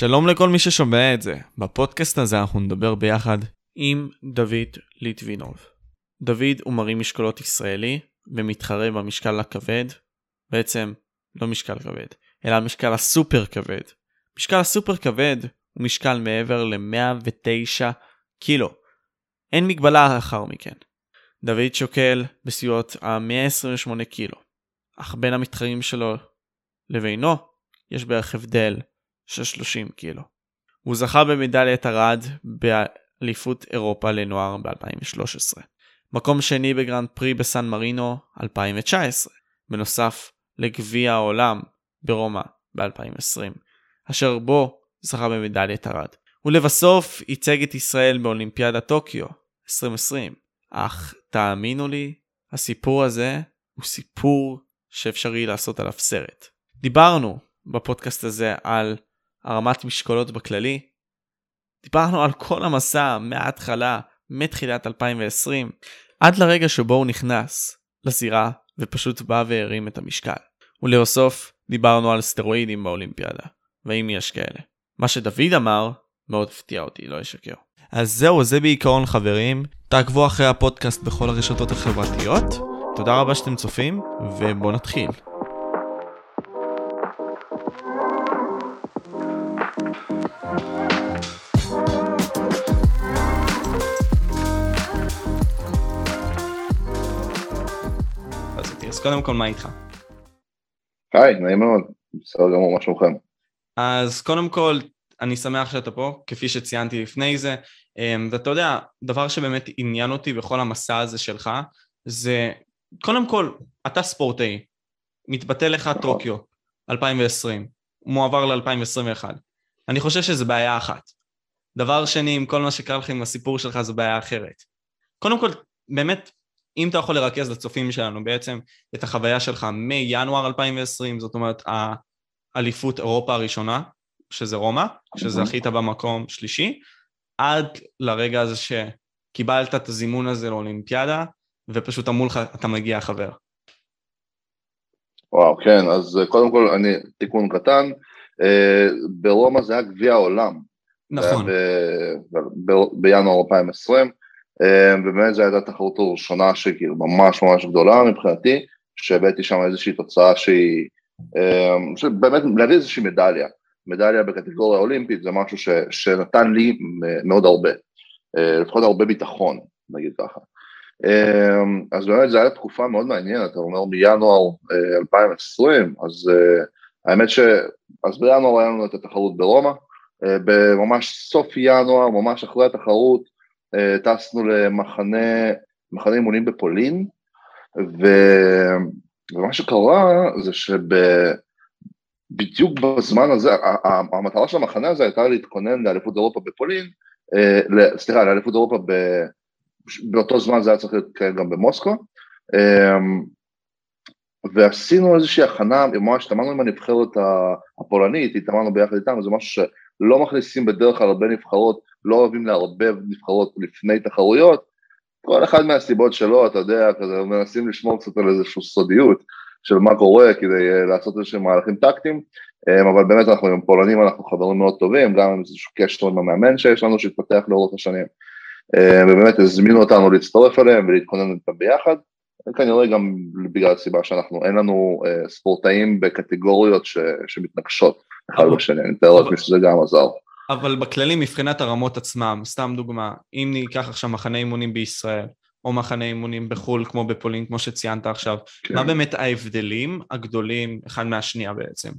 שלום לכל מי ששומע את זה. בפודקאסט הזה אנחנו נדבר ביחד עם דוד ליטבינוב. דוד הוא מרים משקולות ישראלי ומתחרה במשקל הכבד, בעצם לא משקל כבד, אלא המשקל הסופר כבד. משקל הסופר כבד הוא משקל מעבר ל-109 קילו. אין מגבלה לאחר מכן. דוד שוקל בסביבות ה-128 קילו, אך בין המתחרים שלו לבינו יש בערך הבדל של 30 קילו. הוא זכה במדליית ארד באליפות אירופה לנוער ב-2013. מקום שני בגרנד פרי בסן מרינו 2019, בנוסף לגביע העולם ברומא ב-2020, אשר בו זכה במדליית ארד. ולבסוף ייצג את ישראל באולימפיאדת טוקיו 2020. אך תאמינו לי, הסיפור הזה הוא סיפור שאפשרי לעשות עליו סרט. דיברנו בפודקאסט הזה על הרמת משקולות בכללי. דיברנו על כל המסע מההתחלה, מתחילת 2020, עד לרגע שבו הוא נכנס לזירה ופשוט בא והרים את המשקל. ולבסוף דיברנו על סטרואידים באולימפיאדה, והאם יש כאלה. מה שדוד אמר מאוד הפתיע אותי, לא אשקר. אז זהו, זה בעיקרון חברים. תעקבו אחרי הפודקאסט בכל הרשתות החברתיות. תודה רבה שאתם צופים, ובואו נתחיל. אז קודם כל, מה איתך? היי, נעים מאוד, בסדר גמור, מה שלומכם? אז קודם כל, אני שמח שאתה פה, כפי שציינתי לפני זה, אמ, ואתה יודע, דבר שבאמת עניין אותי בכל המסע הזה שלך, זה קודם כל, אתה ספורטאי, מתבטא לך נכון. טוקיו 2020, מועבר ל-2021. אני חושב שזה בעיה אחת. דבר שני, עם כל מה שקרה לך עם הסיפור שלך, זו בעיה אחרת. קודם כל, באמת, אם אתה יכול לרכז לצופים שלנו בעצם את החוויה שלך מינואר 2020, זאת אומרת האליפות אירופה הראשונה, שזה רומא, שזכית במקום שלישי, עד לרגע הזה שקיבלת את הזימון הזה לאולימפיאדה, ופשוט אמרו לך, אתה מגיע חבר. וואו, כן, אז אה, קודם כל, אני, תיקון קטן, אה, ברומא זה היה גביע העולם. נכון. בינואר 2020, אה, ובאמת זו הייתה תחרות ראשונה שכאילו ממש ממש גדולה מבחינתי, שהבאתי שם איזושהי תוצאה שהיא, באמת להביא איזושהי מדליה. מדליה בקטגוריה אולימפית זה משהו ש, שנתן לי מאוד הרבה, אה, לפחות הרבה ביטחון, נגיד ככה. אה, אז באמת זו הייתה תקופה מאוד מעניינת, אתה אומר מינואר 2020, אה, אז האמת ש... אז בינואר היה לנו את התחרות ברומא, בממש סוף ינואר, ממש אחרי התחרות, טסנו למחנה, מחנה אימונים בפולין, ו... ומה שקרה זה שב... בדיוק בזמן הזה, המטרה של המחנה הזה הייתה להתכונן לאליפות אירופה בפולין, אה, סליחה, לאליפות אירופה ב, באותו זמן זה היה צריך להתקיים גם במוסקו, אמ, ועשינו איזושהי הכנה, ממש התאמנו עם הנבחרת הפולנית, התאמנו ביחד איתם, זה משהו שלא מכניסים בדרך כלל הרבה נבחרות, לא אוהבים לערבב נבחרות לפני תחרויות, כל אחד מהסיבות שלו, אתה יודע, כזה מנסים לשמור קצת על איזושהי סודיות, של מה קורה כדי אה, לעשות איזשהם מהלכים טקטיים, אה, אבל באמת אנחנו עם פולנים, אנחנו חברים מאוד טובים, גם עם איזשהו קשר עם המאמן שיש לנו שהתפתח לאורך השנים, אה, ובאמת הזמינו אותנו להצטרף אליהם ולהתכונן איתם ביחד, כנראה גם בגלל הסיבה שאנחנו, אין לנו ספורטאים בקטגוריות ש, שמתנגשות אחד בשני, אני מתאר לעצמי שזה גם עזר. אבל בכללי מבחינת הרמות עצמם, סתם דוגמה, אם ניקח עכשיו מחנה אימונים בישראל, או מחנה אימונים בחו"ל כמו בפולין, כמו שציינת עכשיו. כן. מה באמת ההבדלים הגדולים אחד מהשנייה בעצם?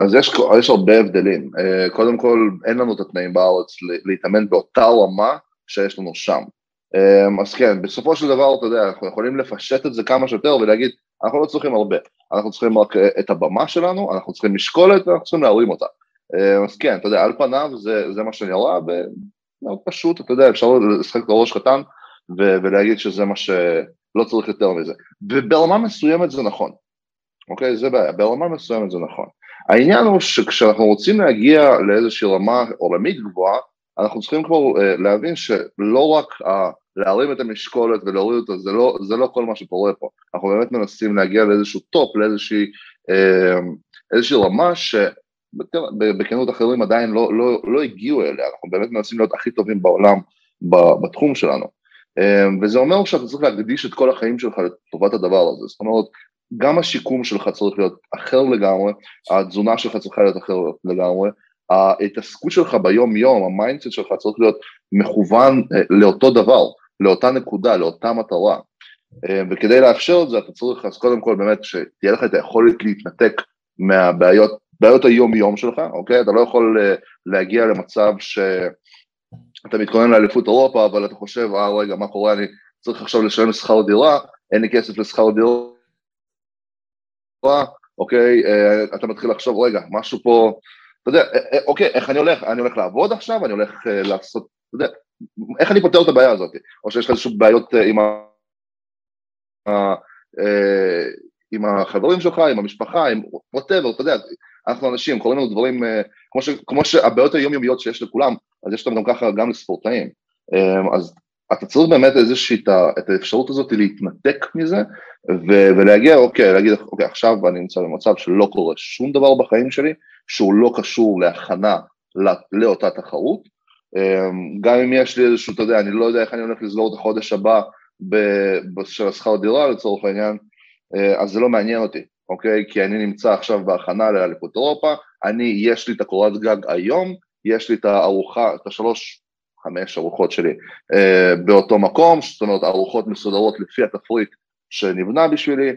אז יש, יש הרבה הבדלים. אה, קודם כל, אין לנו את התנאים בארץ להתאמן באותה רמה שיש לנו שם. אה, אז כן, בסופו של דבר, אתה יודע, אנחנו יכולים לפשט את זה כמה שיותר ולהגיד, אנחנו לא צריכים הרבה, אנחנו צריכים רק אה, את הבמה שלנו, אנחנו צריכים משקולת ואנחנו צריכים להרים אותה. אז כן, אתה יודע, על פניו זה, זה מה שנראה, ומאוד פשוט, אתה יודע, אפשר לשחק בראש קטן, ו- ולהגיד שזה מה שלא צריך יותר מזה. וברמה מסוימת זה נכון, אוקיי? זה בעיה, ברמה מסוימת זה נכון. העניין הוא שכשאנחנו רוצים להגיע לאיזושהי רמה עולמית גבוהה, אנחנו צריכים כבר uh, להבין שלא רק uh, להרים את המשקולת ולהוריד אותה, זה לא, זה לא כל מה שקורה פה. אנחנו באמת מנסים להגיע לאיזשהו טופ, לאיזושהי uh, רמה ש... בכנות אחרים עדיין לא, לא, לא הגיעו אליה, אנחנו באמת מנסים להיות הכי טובים בעולם בתחום שלנו. אמ, וזה אומר שאתה צריך להקדיש את כל החיים שלך לטובת הדבר הזה, זאת אומרת, גם השיקום שלך צריך להיות אחר לגמרי, התזונה שלך צריכה להיות אחר לגמרי, ההתעסקות שלך ביום יום, ה mindset שלך צריך להיות מכוון אה, לאותו דבר, לאותה נקודה, לאותה מטרה. אמ, וכדי לאפשר את זה אתה צריך אז קודם כל באמת שתהיה לך את היכולת להתנתק מהבעיות, בעיות היום יום שלך, אוקיי? אתה לא יכול אה, להגיע למצב ש... אתה מתכונן לאליפות אירופה, אבל אתה חושב, אה רגע, מה קורה, אני צריך עכשיו לשלם שכר דירה, אין לי כסף לשכר דירה, אוקיי, אה, אתה מתחיל לחשוב, רגע, משהו פה, אתה יודע, אה, אוקיי, איך אני הולך, אני הולך לעבוד עכשיו, אני הולך לעשות, אתה יודע, איך אני פותר את הבעיה הזאת, או שיש לך איזשהו בעיות עם, ה, עם החברים שלך, עם המשפחה, עם ווטאבר, אתה יודע, אנחנו אנשים, קוראים לנו דברים, כמו, ש, כמו שהבעיות היומיומיות שיש לכולם, אז יש אותם גם ככה גם לספורטאים. אמ, אז אתה צריך באמת איזושהי, את האפשרות הזאת להתנתק מזה ו- ולהגיע, אוקיי, להגיד, אוקיי, עכשיו אני נמצא במצב שלא קורה שום דבר בחיים שלי שהוא לא קשור להכנה לאותה תחרות. אמ, גם אם יש לי איזשהו, אתה יודע, אני לא יודע איך אני הולך לסגור את החודש הבא של השכר דירה לצורך העניין, אה, אז זה לא מעניין אותי, אוקיי? כי אני נמצא עכשיו בהכנה לאליפות אירופה, אני, יש לי את הקורת גג היום, יש לי את הארוחה, את השלוש, חמש ארוחות שלי אה, באותו מקום, זאת אומרת ארוחות מסודרות לפי התפריט שנבנה בשבילי,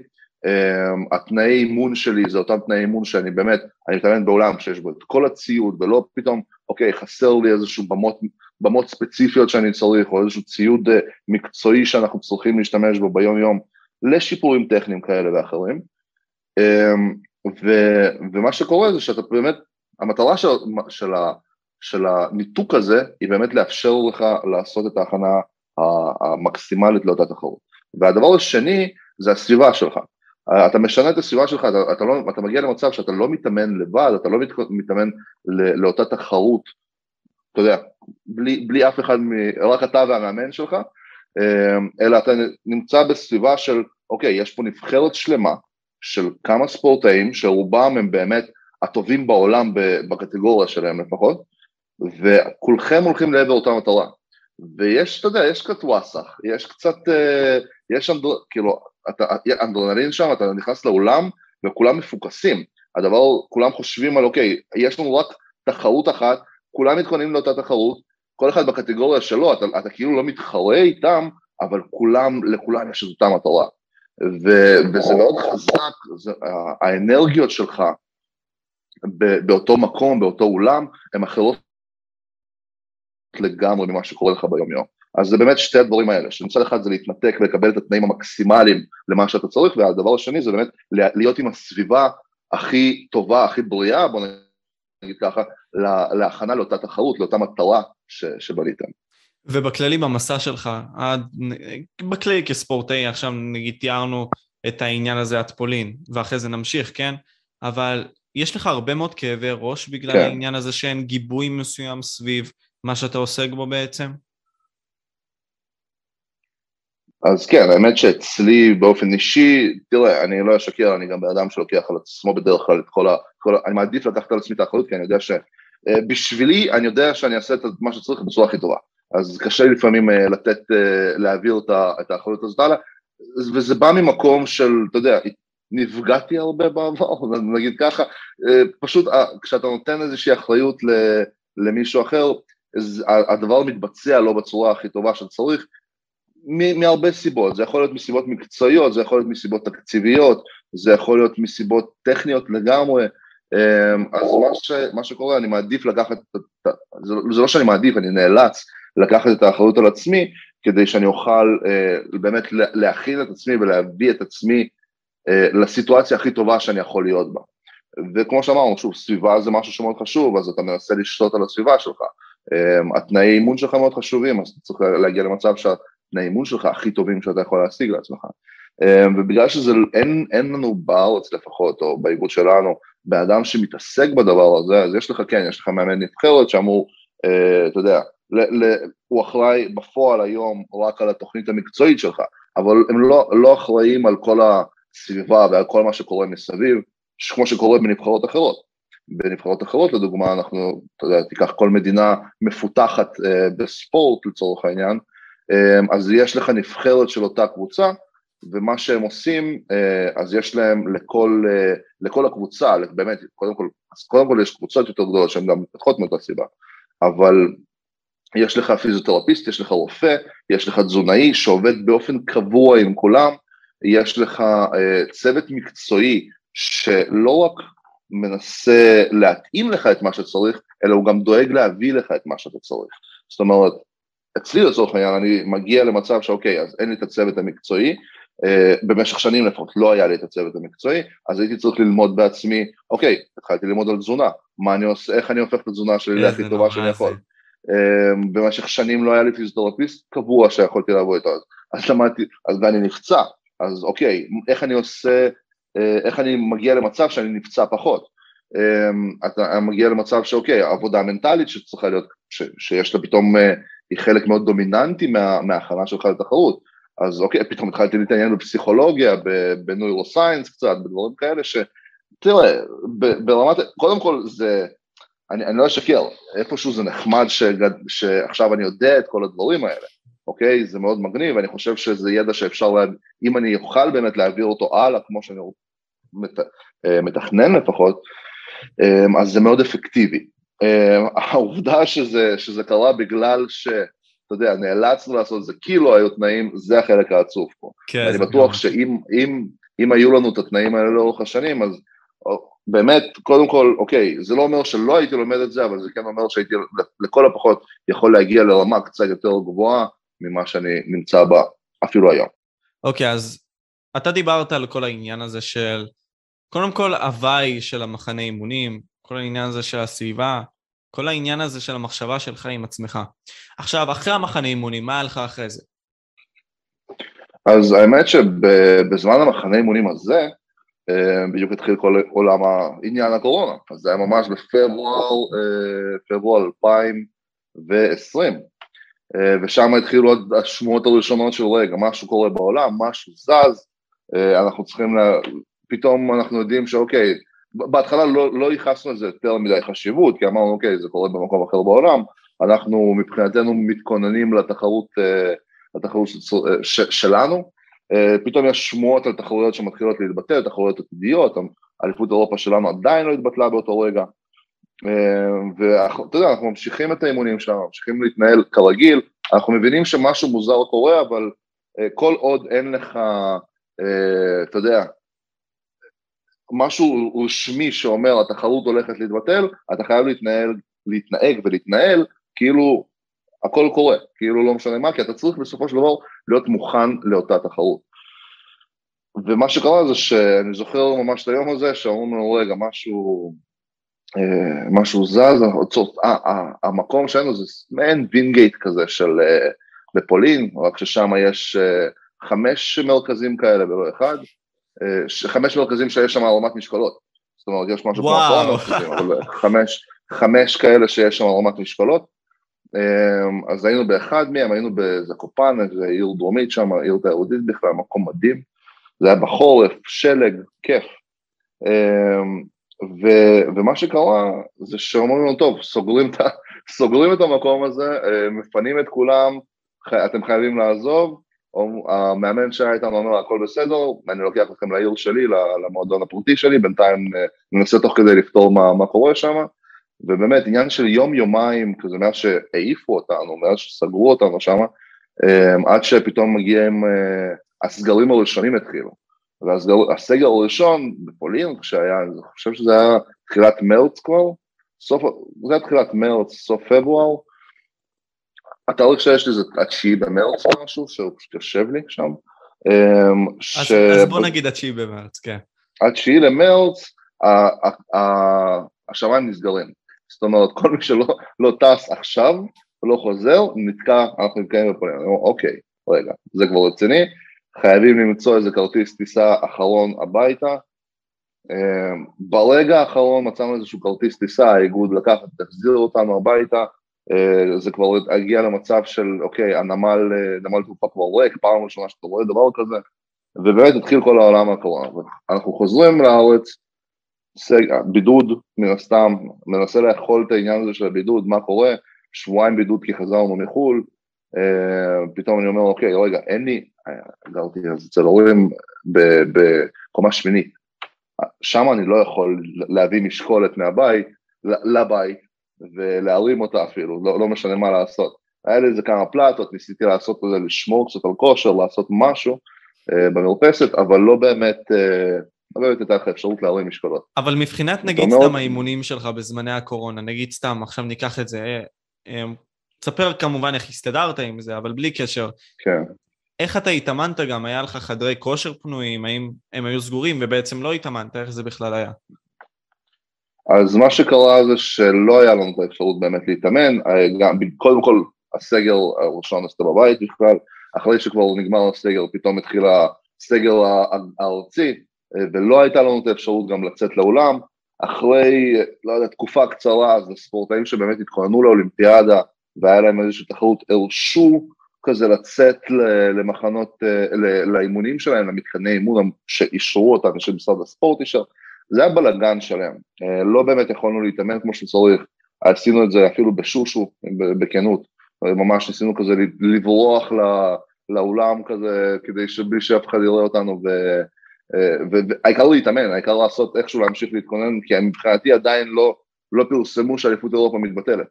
אה, התנאי אימון שלי זה אותם תנאי אימון שאני באמת, אני מתאמן בעולם שיש בו את כל הציוד ולא פתאום, אוקיי, חסר לי איזשהו במות, במות ספציפיות שאני צריך או איזשהו ציוד אה, מקצועי שאנחנו צריכים להשתמש בו ביום יום לשיפורים טכניים כאלה ואחרים. אה, ו, ומה שקורה זה שאתה באמת, המטרה של, של, של הניתוק הזה היא באמת לאפשר לך לעשות את ההכנה המקסימלית לאותה תחרות. והדבר השני זה הסביבה שלך. אתה משנה את הסביבה שלך, אתה, אתה, לא, אתה מגיע למצב שאתה לא מתאמן לבד, אתה לא מתאמן לאותה תחרות, אתה יודע, בלי, בלי אף אחד, רק אתה והמאמן שלך, אמ, אלא אתה נמצא בסביבה של, אוקיי, יש פה נבחרת שלמה של כמה ספורטאים שרובם הם באמת הטובים בעולם בקטגוריה שלהם לפחות, וכולכם הולכים לעבר אותה מטרה. ויש, אתה יודע, יש קצת וואסאח, יש קצת, אה, יש אנדר, כאילו, אתה, אנדרנלין שם, אתה נכנס לאולם וכולם מפוקסים. הדבר, כולם חושבים על, אוקיי, יש לנו רק תחרות אחת, כולם מתכוננים לאותה תחרות, כל אחד בקטגוריה שלו, אתה, אתה כאילו לא מתחרה איתם, אבל כולם, לכולם יש את אותה מטרה. ו, וזה מאוד חזק, זה, האנרגיות שלך באותו מקום, באותו אולם, הן אחרות לגמרי ממה שקורה לך ביום יום. אז זה באמת שתי הדברים האלה, שמצד אחד זה להתנתק ולקבל את התנאים המקסימליים למה שאתה צריך, והדבר השני זה באמת להיות עם הסביבה הכי טובה, הכי בריאה, בוא נגיד ככה, להכנה לאותה תחרות, לאותה מטרה שבניתם. ובכללי במסע שלך, עד, בכללי כספורטאי, עכשיו נגיד תיארנו את העניין הזה עד פולין, ואחרי זה נמשיך, כן? אבל יש לך הרבה מאוד כאבי ראש בגלל כן. העניין הזה שאין גיבוי מסוים סביב מה שאתה עוסק בו בעצם? אז כן, האמת שאצלי באופן אישי, תראה, אני לא אשקר, אני גם בן אדם שלוקח על עצמו בדרך כלל את כל ה... כל ה אני מעדיף לקחת על עצמי את האחריות, כי אני יודע שבשבילי, אה, אני יודע שאני אעשה את מה שצריך בצורה הכי טובה. אז קשה לי לפעמים אה, לתת, אה, להעביר את האחריות הזאת הלאה, וזה בא ממקום של, אתה יודע, נפגעתי הרבה בעבר, נגיד ככה, פשוט כשאתה נותן איזושהי אחריות למישהו אחר, הדבר מתבצע לא בצורה הכי טובה שצריך, מהרבה סיבות, זה יכול להיות מסיבות מקצועיות, זה יכול להיות מסיבות תקציביות, זה יכול להיות מסיבות טכניות לגמרי, אז מה, ש, מה שקורה, אני מעדיף לקחת, זה, זה לא שאני מעדיף, אני נאלץ לקחת את האחריות על עצמי, כדי שאני אוכל אה, באמת להכין את עצמי ולהביא את עצמי אה, לסיטואציה הכי טובה שאני יכול להיות בה. וכמו שאמרנו, שוב, סביבה זה משהו שמאוד חשוב, אז אתה מנסה לשלוט על הסביבה שלך. Um, התנאי אימון שלך מאוד חשובים, אז אתה צריך להגיע למצב שהתנאי אימון שלך הכי טובים שאתה יכול להשיג לעצמך. Um, ובגלל שזה, אין, אין לנו בארץ לפחות, או באיגוד שלנו, בן אדם שמתעסק בדבר הזה, אז יש לך, כן, יש לך מאמן נבחרת שאמור, uh, אתה יודע, ל, ל, הוא אחראי בפועל היום רק על התוכנית המקצועית שלך, אבל הם לא, לא אחראים על כל הסביבה ועל כל מה שקורה מסביב, כמו שקורה בנבחרות אחרות. בנבחרות אחרות, לדוגמה, אנחנו, אתה יודע, תיקח כל מדינה מפותחת אה, בספורט לצורך העניין, אה, אז יש לך נבחרת של אותה קבוצה, ומה שהם עושים, אה, אז יש להם לכל, אה, לכל הקבוצה, באמת, קודם כל, אז קודם כל יש קבוצות יותר גדולות שהן גם מתפתחות מאותה סיבה, אבל יש לך פיזיותרפיסט, יש לך רופא, יש לך תזונאי שעובד באופן קבוע עם כולם, יש לך אה, צוות מקצועי שלא רק מנסה להתאים לך את מה שצריך, אלא הוא גם דואג להביא לך את מה שאתה צריך. זאת אומרת, אצלי לצורך העניין אני מגיע למצב שאוקיי, אז אין לי את הצוות המקצועי, אה, במשך שנים לפחות לא היה לי את הצוות המקצועי, אז הייתי צריך ללמוד בעצמי, אוקיי, התחלתי ללמוד על תזונה, מה אני עושה, איך אני הופך את התזונה שלי להכי טובה שאני יכול. אה, במשך שנים לא היה לי פיזיותרפיסט קבוע שיכולתי לעבוד איתו, אז למדתי, אז ואני נפצע, אז אוקיי, איך אני עושה, אה, איך אני מגיע למצב שאני נפצע פחות. אתה מגיע למצב שאוקיי, העבודה המנטלית שצריכה להיות, ש, שיש לה פתאום, היא חלק מאוד דומיננטי מה, מההכנה שלך לתחרות. אז אוקיי, פתאום התחלתי להתעניין בפסיכולוגיה, בנוירוסיינס קצת, בדברים כאלה ש... תראה, ברמת, קודם כל זה, אני, אני לא אשקר, איפשהו זה נחמד שגד, שעכשיו אני יודע את כל הדברים האלה, אוקיי? זה מאוד מגניב, אני חושב שזה ידע שאפשר, לה, אם אני אוכל באמת להעביר אותו הלאה, כמו שאני מת, אה, מתכנן לפחות, אה, אז זה מאוד אפקטיבי. אה, העובדה שזה, שזה קרה בגלל ש... אתה יודע, נאלצנו לעשות את זה, כי לא היו תנאים, זה החלק העצוב פה. כן, אני בטוח. שאם אם, אם היו לנו את התנאים האלה לאורך השנים, אז באמת, קודם כל, אוקיי, זה לא אומר שלא הייתי לומד את זה, אבל זה כן אומר שהייתי לכל הפחות יכול להגיע לרמה קצת יותר גבוהה ממה שאני נמצא בה אפילו היום. אוקיי, אז אתה דיברת על כל העניין הזה של, קודם כל הוואי של המחנה אימונים, כל העניין הזה של הסביבה, כל העניין הזה של המחשבה שלך עם עצמך. עכשיו, אחרי המחנה אימונים, מה היה לך אחרי זה? אז האמת שבזמן המחנה אימונים הזה, בדיוק התחיל כל עולם העניין הקורונה, אז זה היה ממש בפברואר, אה, פברואר 2020, אה, ושם התחילו השמועות הראשונות של רגע, משהו קורה בעולם, משהו זז, אנחנו צריכים, לה... פתאום אנחנו יודעים שאוקיי, בהתחלה לא, לא ייחסנו לזה יותר מדי חשיבות, כי אמרנו, אוקיי, זה קורה במקום אחר בעולם, אנחנו מבחינתנו מתכוננים לתחרות, אה, לתחרות ש, שלנו, אה, פתאום יש שמועות על תחרויות שמתחילות להתבטל, תחרויות עתידיות, אליפות אירופה שלנו עדיין לא התבטלה באותו רגע, אה, ואתה יודע, אנחנו ממשיכים את האימונים שלנו, ממשיכים להתנהל כרגיל, אנחנו מבינים שמשהו מוזר קורה, אבל כל עוד אין לך, אתה יודע, משהו רשמי שאומר התחרות הולכת להתבטל, אתה חייב להתנהל, להתנהג ולהתנהל כאילו הכל קורה, כאילו לא משנה מה, כי אתה צריך בסופו של דבר להיות מוכן לאותה תחרות. ומה שקרה זה שאני זוכר ממש את היום הזה, שאמרו לנו רגע משהו, אה, משהו זז, אה, אה, המקום שלנו זה מעין וינגייט כזה של אה, בפולין, רק ששם יש אה, חמש מרכזים כאלה ולא אחד, חמש מרכזים שיש שם רמת משקולות. זאת אומרת, יש משהו כמו חמש, חמש כאלה שיש שם רמת משקולות. אמ, אז היינו באחד מהם, היינו בזקופן, איזה עיר דרומית שם, עיר תיירותית בכלל, מקום מדהים. זה היה בחורף, שלג, כיף. אמ, ו, ומה שקרה זה שאומרים לנו, טוב, סוגרים את, סוגרים את המקום הזה, אה, מפנים את כולם, אתם חייבים לעזוב, המאמן שהיה איתנו אומר הכל בסדר, אני לוקח אתכם לעיר שלי, למועדון הפרטי שלי, בינתיים אה, ננסה תוך כדי לפתור מה, מה קורה שם, ובאמת עניין של יום יומיים כזה מאז שהעיפו אותנו, מאז שסגרו אותנו שם, אה, עד שפתאום מגיעים, אה, הסגרים הראשונים התחילו. והסגר הראשון בפולין, כשהיה, אני חושב שזה היה תחילת מרץ כבר, סוף, זה היה תחילת מרץ, סוף פברואר, התאריך שיש לי זה התשיעי במרץ משהו, שהוא פשוט יושב לי שם. אמ, ש... אז בוא נגיד התשיעי במרץ, כן. התשיעי למרץ, השמיים נסגרים. זאת אומרת, כל מי שלא לא טס עכשיו ולא חוזר, נתקע, אנחנו נתקעים בפולין. אוקיי, רגע, זה כבר רציני, חייבים למצוא איזה כרטיס טיסה אחרון הביתה. אמ, ברגע האחרון מצאנו איזשהו כרטיס טיסה, האיגוד לקח, תחזיר אותנו הביתה, אה, זה כבר הגיע למצב של אוקיי, הנמל, אה, נמל תעופה כבר ריק, פעם ראשונה שאתה רואה דבר כזה, ובאמת התחיל כל העולם הקורונה. אנחנו חוזרים לארץ, בידוד מן הסתם, מנסה לאכול את העניין הזה של הבידוד, מה קורה, שבועיים בידוד כי חזרנו מחו"ל, פתאום אני אומר, אוקיי, רגע, אין לי, גרתי אז אצל הורים בקומה שמינית, שם אני לא יכול להביא משקולת מהבית לבית ולהרים אותה אפילו, לא, לא משנה מה לעשות. היה לי איזה כמה פלטות, ניסיתי לעשות את זה, לשמור קצת על כושר, לעשות משהו אה, במרפסת, אבל לא באמת, אה, לא באמת הייתה לך אפשרות להרים משקולות. אבל מבחינת נגיד סתם מאוד... האימונים שלך בזמני הקורונה, נגיד סתם, עכשיו ניקח את זה, אה, אה, תספר כמובן איך הסתדרת עם זה, אבל בלי קשר. כן. איך אתה התאמנת גם? היה לך חדרי כושר פנויים? האם הם היו סגורים ובעצם לא התאמנת? איך זה בכלל היה? אז מה שקרה זה שלא היה לנו את האפשרות באמת להתאמן, אה, גם, קודם כל הסגר הראשון עשתה בבית בכלל, אחרי שכבר נגמר הסגר פתאום התחיל הסגר הארצי ולא הייתה לנו את האפשרות גם לצאת לאולם, אחרי, לא יודע, תקופה קצרה, אז הספורטאים שבאמת התכוננו לאולימפיאדה והיה להם איזושהי תחרות, הרשו כזה לצאת למחנות, אה, לאימונים שלהם, למתקני אימון שאישרו אותם, שמשרד הספורט אישר, זה היה בלאגן שלם, אה, לא באמת יכולנו להתאמן כמו שצריך, עשינו את זה אפילו בשושו, בכנות, ממש ניסינו כזה לברוח לאולם כזה, כדי שבלי שאף אחד יראה אותנו, אה, והעיקר להתאמן, העיקר לעשות איכשהו להמשיך להתכונן, כי מבחינתי עדיין לא, לא פרסמו שאליפות אירופה מתבטלת,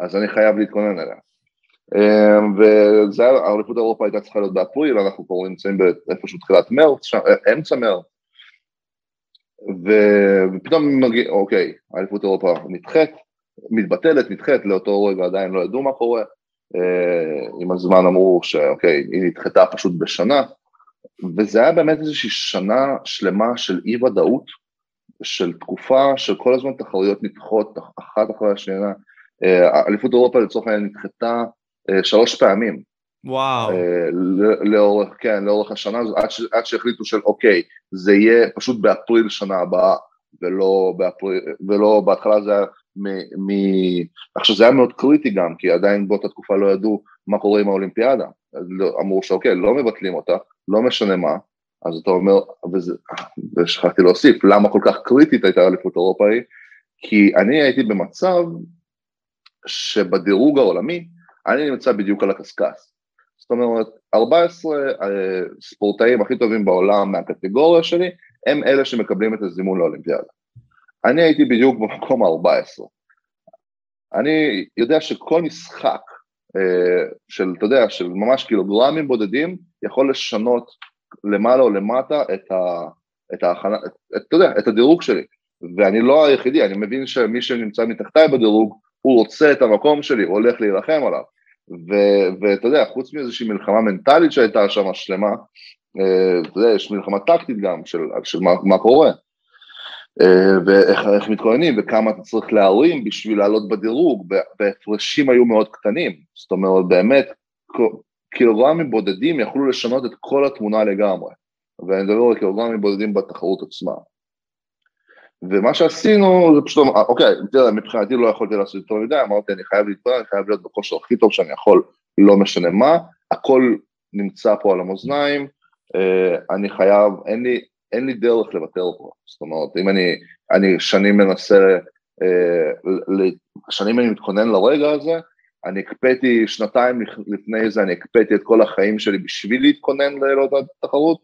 אז אני חייב להתכונן אליה. אה, וזה היה, האליפות אירופה הייתה צריכה להיות באפריל, אנחנו כבר נמצאים באיפשהו תחילת מרץ, אמצע מרץ, ופתאום מגיע, אוקיי, האליפות אירופה נדחית, מתבטלת, נדחית, לאותו רגע עדיין לא ידעו מה קורה, אה, עם הזמן אמרו שאוקיי, היא נדחתה פשוט בשנה, וזה היה באמת איזושהי שנה שלמה של אי ודאות, של תקופה של כל הזמן תחרויות נדחות אחת אחרי השנייה, אה, אליפות אירופה לצורך העניין נדחתה אה, שלוש פעמים, וואו. לאורך, כן, לאורך השנה הזאת, עד, ש, עד שהחליטו של אוקיי, זה יהיה פשוט באפריל שנה הבאה, ולא באפריל, ולא בהתחלה זה היה מ... מ... עכשיו זה היה מאוד קריטי גם, כי עדיין באותה תקופה לא ידעו מה קורה עם האולימפיאדה. לא, אמרו שאוקיי, לא מבטלים אותה, לא משנה מה, אז אתה אומר, ושכחתי להוסיף, למה כל כך קריטית הייתה אליפות אירופה ההיא? כי אני הייתי במצב שבדירוג העולמי, אני נמצא בדיוק על הקשקש. זאת אומרת, 14 אה, ספורטאים הכי טובים בעולם מהקטגוריה שלי, הם אלה שמקבלים את הזימון לאולימפיאדה. אני הייתי בדיוק במקום ה-14. אני יודע שכל משחק אה, של, אתה יודע, של ממש קילוגרמים בודדים, יכול לשנות למעלה או למטה את ה... את ההכנה, את, אתה יודע, את הדירוג שלי. ואני לא היחידי, אני מבין שמי שנמצא מתחתיי בדירוג, הוא רוצה את המקום שלי, הוא הולך להילחם עליו. ואתה יודע, חוץ מאיזושהי מלחמה מנטלית שהייתה שם שלמה, אה, אתה יודע, יש מלחמה טקטית גם של, של מה, מה קורה, אה, ואיך מתכוננים וכמה אתה צריך להרים בשביל לעלות בדירוג, והפרשים היו מאוד קטנים, זאת אומרת באמת קילוגרמים בודדים יכלו לשנות את כל התמונה לגמרי, ואני מדבר על קילוגרמים בודדים בתחרות עצמה. ומה שעשינו זה פשוט, אוקיי, תראה, מבחינתי לא יכולתי לעשות יותר מדי, אמרתי אני חייב להתפרע, אני חייב להיות בכושר הכי טוב שאני יכול, לא משנה מה, הכל נמצא פה על המאזניים, אה, אני חייב, אין לי, אין לי דרך לוותר פה, זאת אומרת, אם אני, אני שנים מנסה, אה, שנים אני מתכונן לרגע הזה, אני הקפאתי שנתיים לפני זה, אני הקפאתי את כל החיים שלי בשביל להתכונן לאותה תחרות,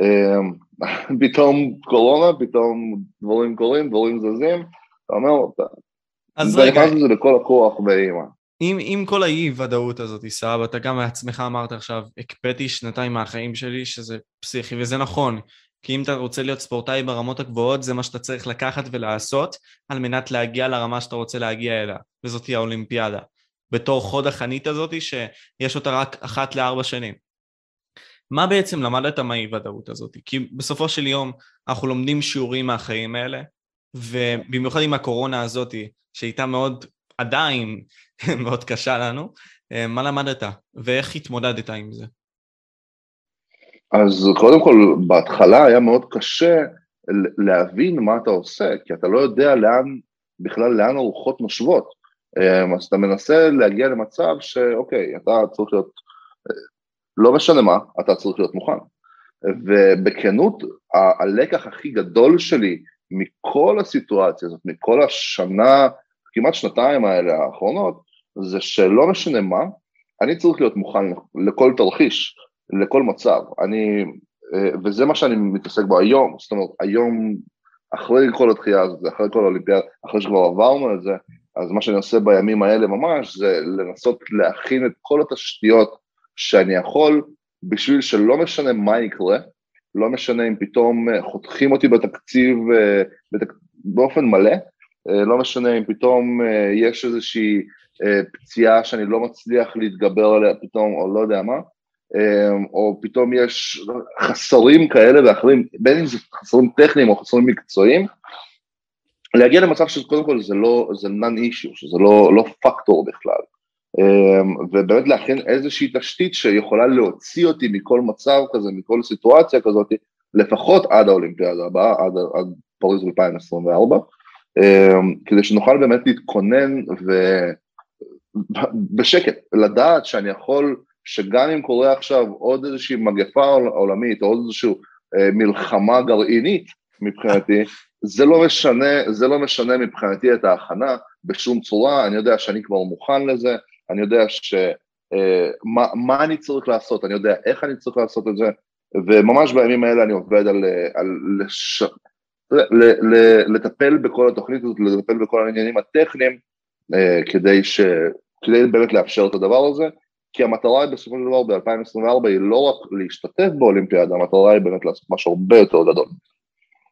אמ, פתאום קורונה, פתאום דברים קורים, דברים זזים, אתה אומר, אז רגע, נכנס לזה בכל הכוח באימא. עם, עם כל האי ודאות הזאת, סבא, אתה גם בעצמך אמרת עכשיו, הקפאתי שנתיים מהחיים שלי, שזה פסיכי, וזה נכון, כי אם אתה רוצה להיות ספורטאי ברמות הגבוהות, זה מה שאתה צריך לקחת ולעשות, על מנת להגיע לרמה שאתה רוצה להגיע אליה, וזאתי האולימפיאדה. בתור חוד החנית הזאת, שיש אותה רק אחת לארבע שנים. מה בעצם למדת מהאי ודאות הזאת? כי בסופו של יום אנחנו לומדים שיעורים מהחיים האלה, ובמיוחד עם הקורונה הזאת, שהייתה מאוד, עדיין מאוד קשה לנו, מה למדת ואיך התמודדת עם זה? אז קודם כל, בהתחלה היה מאוד קשה להבין מה אתה עושה, כי אתה לא יודע לאן, בכלל לאן הרוחות נושבות. אה, אז אתה מנסה להגיע למצב שאוקיי, אתה צריך להיות לא משנה מה, אתה צריך להיות מוכן. ובכנות, הלקח הכי גדול שלי מכל הסיטואציה הזאת, מכל השנה, כמעט שנתיים האלה האחרונות, זה שלא משנה מה, אני צריך להיות מוכן לכל תרחיש, לכל מצב. אני, אה, וזה מה שאני מתעסק בו היום, זאת אומרת, היום, אחרי כל התחייה הזאת, אחרי כל האולימפיאדה, אחרי שכבר עברנו את זה, אז מה שאני עושה בימים האלה ממש, זה לנסות להכין את כל התשתיות שאני יכול, בשביל שלא משנה מה יקרה, לא משנה אם פתאום אה, חותכים אותי בתקציב אה, בתק... באופן מלא, לא משנה אם פתאום יש איזושהי פציעה שאני לא מצליח להתגבר עליה פתאום, או לא יודע מה, או פתאום יש חסרים כאלה ואחרים, בין אם זה חסרים טכניים או חסרים מקצועיים, להגיע למצב שקודם כל זה לא, זה non issue, שזה לא, לא פקטור בכלל, אמ, ובאמת להכין איזושהי תשתית שיכולה להוציא אותי מכל מצב כזה, מכל סיטואציה כזאת, לפחות עד האולימפיאדה הבאה, עד, עד פריז 2024, אמ, כדי שנוכל באמת להתכונן ובשקט, לדעת שאני יכול שגם אם קורה עכשיו עוד איזושהי מגפה עולמית או עוד איזושהי אה, מלחמה גרעינית מבחינתי, זה לא משנה, זה לא משנה מבחינתי את ההכנה בשום צורה, אני יודע שאני כבר מוכן לזה, אני יודע ש... אה, מה, מה אני צריך לעשות, אני יודע איך אני צריך לעשות את זה, וממש בימים האלה אני עובד על, אה, על לש... ל, ל, לטפל בכל התוכנית הזאת, לטפל בכל העניינים הטכניים, אה, כדי, ש, כדי באמת לאפשר את הדבר הזה, כי המטרה היא בסופו של דבר ב-2024 היא לא רק להשתתף באולימפיאדה, המטרה היא באמת לעשות משהו הרבה יותר גדול.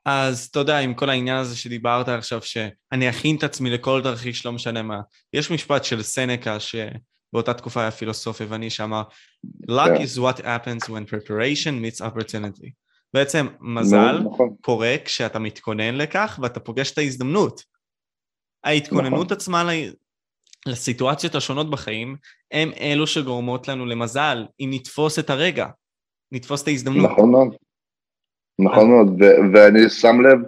אז אתה יודע, עם כל העניין הזה שדיברת עכשיו, שאני אכין את עצמי לכל תרחיש, לא משנה מה. יש משפט של סנקה, שבאותה תקופה היה פילוסוף יווני, שאמר, luck yeah. is what happens when preparation meets opportunity. בעצם מזל no, נכון. קורה כשאתה מתכונן לכך ואתה פוגש את ההזדמנות. ההתכוננות נכון. עצמה לסיטואציות השונות בחיים, הם אלו שגורמות לנו למזל, אם נתפוס את הרגע, נתפוס את ההזדמנות. נכון מאוד, נכון מאוד, ואני שם לב,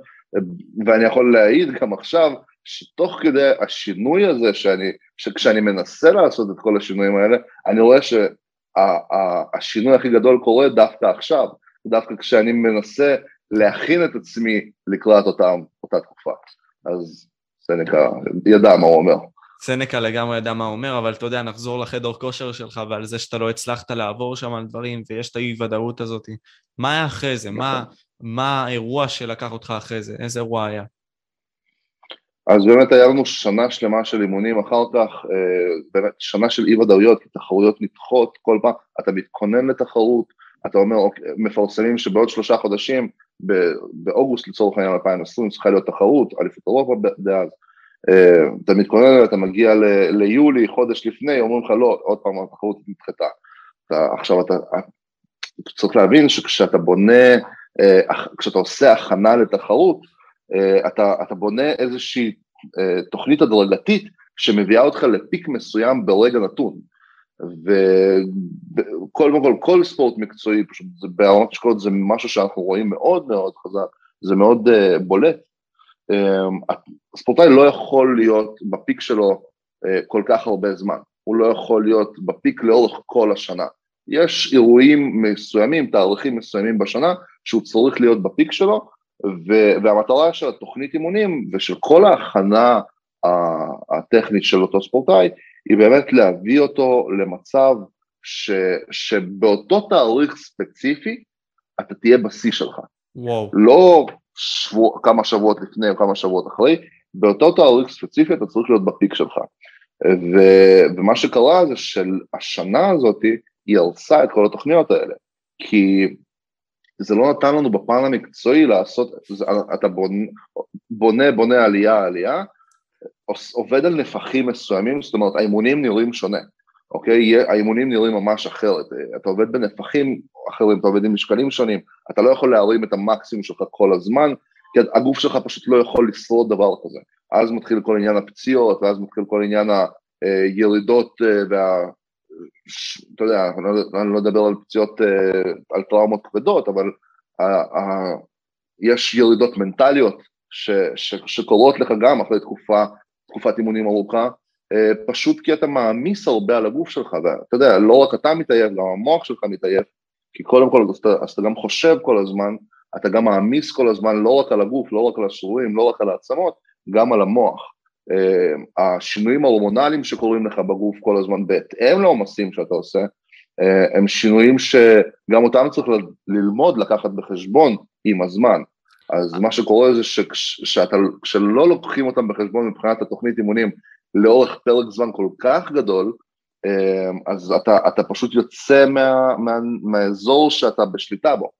ואני יכול להעיד גם עכשיו, שתוך כדי השינוי הזה, שאני, שכשאני מנסה לעשות את כל השינויים האלה, אני רואה שהשינוי הכי גדול קורה דווקא עכשיו, דווקא כשאני מנסה להכין את עצמי לקראת אותם, אותה תקופה. אז סנקה ידע מה הוא אומר. סנקה לגמרי ידע מה הוא אומר, אבל אתה יודע, נחזור לחדר כושר שלך ועל זה שאתה לא הצלחת לעבור שם על דברים ויש את האי ודאות הזאת. מה היה אחרי זה? מה, נכון. מה האירוע שלקח אותך אחרי זה? איזה אירוע היה? אז באמת היה לנו שנה שלמה של אימונים אחר כך, אה, באמת שנה של אי ודאויות, כי תחרויות נדחות כל פעם, אתה מתכונן לתחרות, אתה אומר, אוקיי, מפרסמים שבעוד שלושה חודשים, באוגוסט לצורך העניין 2020 צריכה להיות תחרות, אליפות אירופה דאז, אתה מתכונן, אתה מגיע ל, ליולי, חודש לפני, אומרים לך לא, עוד פעם התחרות נדחתה. עכשיו אתה, אתה צריך להבין שכשאתה בונה, אה, כשאתה עושה הכנה לתחרות, אה, אתה, אתה בונה איזושהי תוכנית הדרגתית שמביאה אותך לפיק מסוים ברגע נתון. וכל כל, כל ספורט מקצועי, פשוט ברמת השקעות זה משהו שאנחנו רואים מאוד מאוד חזק, זה מאוד בולט. אמ, הספורטאי לא יכול להיות בפיק שלו אה, כל כך הרבה זמן, הוא לא יכול להיות בפיק לאורך כל השנה. יש אירועים מסוימים, תאריכים מסוימים בשנה, שהוא צריך להיות בפיק שלו, והמטרה של התוכנית אימונים ושל כל ההכנה הטכנית של אותו ספורטאי, היא באמת להביא אותו למצב ש, שבאותו תאריך ספציפי אתה תהיה בשיא שלך. וואו. לא שבוע, כמה שבועות לפני או כמה שבועות אחרי, באותו תאריך ספציפי אתה צריך להיות בפיק שלך. ו, ומה שקרה זה שהשנה הזאת היא הרסה את כל התוכניות האלה, כי זה לא נתן לנו בפן המקצועי לעשות, אתה בונה, בונה, בונה עלייה, עלייה, עובד על נפחים מסוימים, זאת אומרת האימונים נראים שונה, אוקיי? האימונים נראים ממש אחרת, אתה עובד בנפחים אחרים, אתה עובד עם משקלים שונים, אתה לא יכול להרים את המקסימום שלך כל הזמן, כי הגוף שלך פשוט לא יכול לשרוד דבר כזה. אז מתחיל כל עניין הפציעות, ואז מתחיל כל עניין הירידות אה, וה... אתה יודע, אני לא, לא אדבר על פציעות, אה, על טראומות כבדות, אבל יש ירידות מנטליות ש, ש, שקורות לך גם אחרי תקופה, תקופת אימונים ארוכה, אה, פשוט כי אתה מעמיס הרבה על הגוף שלך, ואתה יודע, לא רק אתה מתעייף, גם המוח שלך מתעייף, כי קודם כל אז אתה, אז אתה גם חושב כל הזמן אתה גם מעמיס כל הזמן לא רק על הגוף, לא רק על השרורים, לא רק על העצמות, גם על המוח. אה, השינויים ההורמונליים שקורים לך בגוף כל הזמן בהתאם לעומסים שאתה עושה, אה, הם שינויים שגם אותם צריך ללמוד לקחת בחשבון עם הזמן. אז מה שקורה זה שכשלא לוקחים אותם בחשבון מבחינת התוכנית אימונים לאורך פרק זמן כל כך גדול, אה, אז אתה, אתה פשוט יוצא מה, מה, מהאזור שאתה בשליטה בו,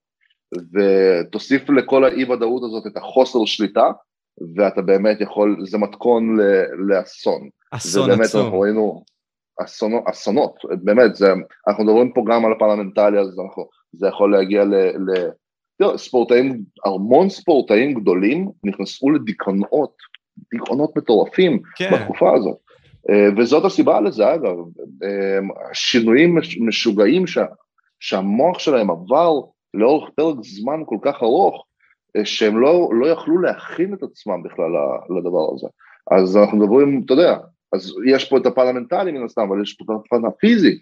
ותוסיף לכל האי ודאות הזאת את החוסר שליטה, ואתה באמת יכול, זה מתכון לאסון. אסון עצום. אנחנו ראינו אסונות, אסונות, באמת, זה, אנחנו מדברים פה גם על הפרלמנטלי, אז אנחנו, זה יכול להגיע ל... ל תראה, ספורטאים, המון ספורטאים גדולים נכנסו לדיכאונות, דיכאונות מטורפים כן. בתקופה הזאת. אה, וזאת הסיבה לזה, אגב, אה, שינויים משוגעים שה, שהמוח שלהם עבר לאורך פרק זמן כל כך ארוך, אה, שהם לא, לא יכלו להכין את עצמם בכלל לדבר הזה. אז אנחנו מדברים, אתה יודע, אז יש פה את הפן מן הסתם, אבל יש פה את הפן הפיזי.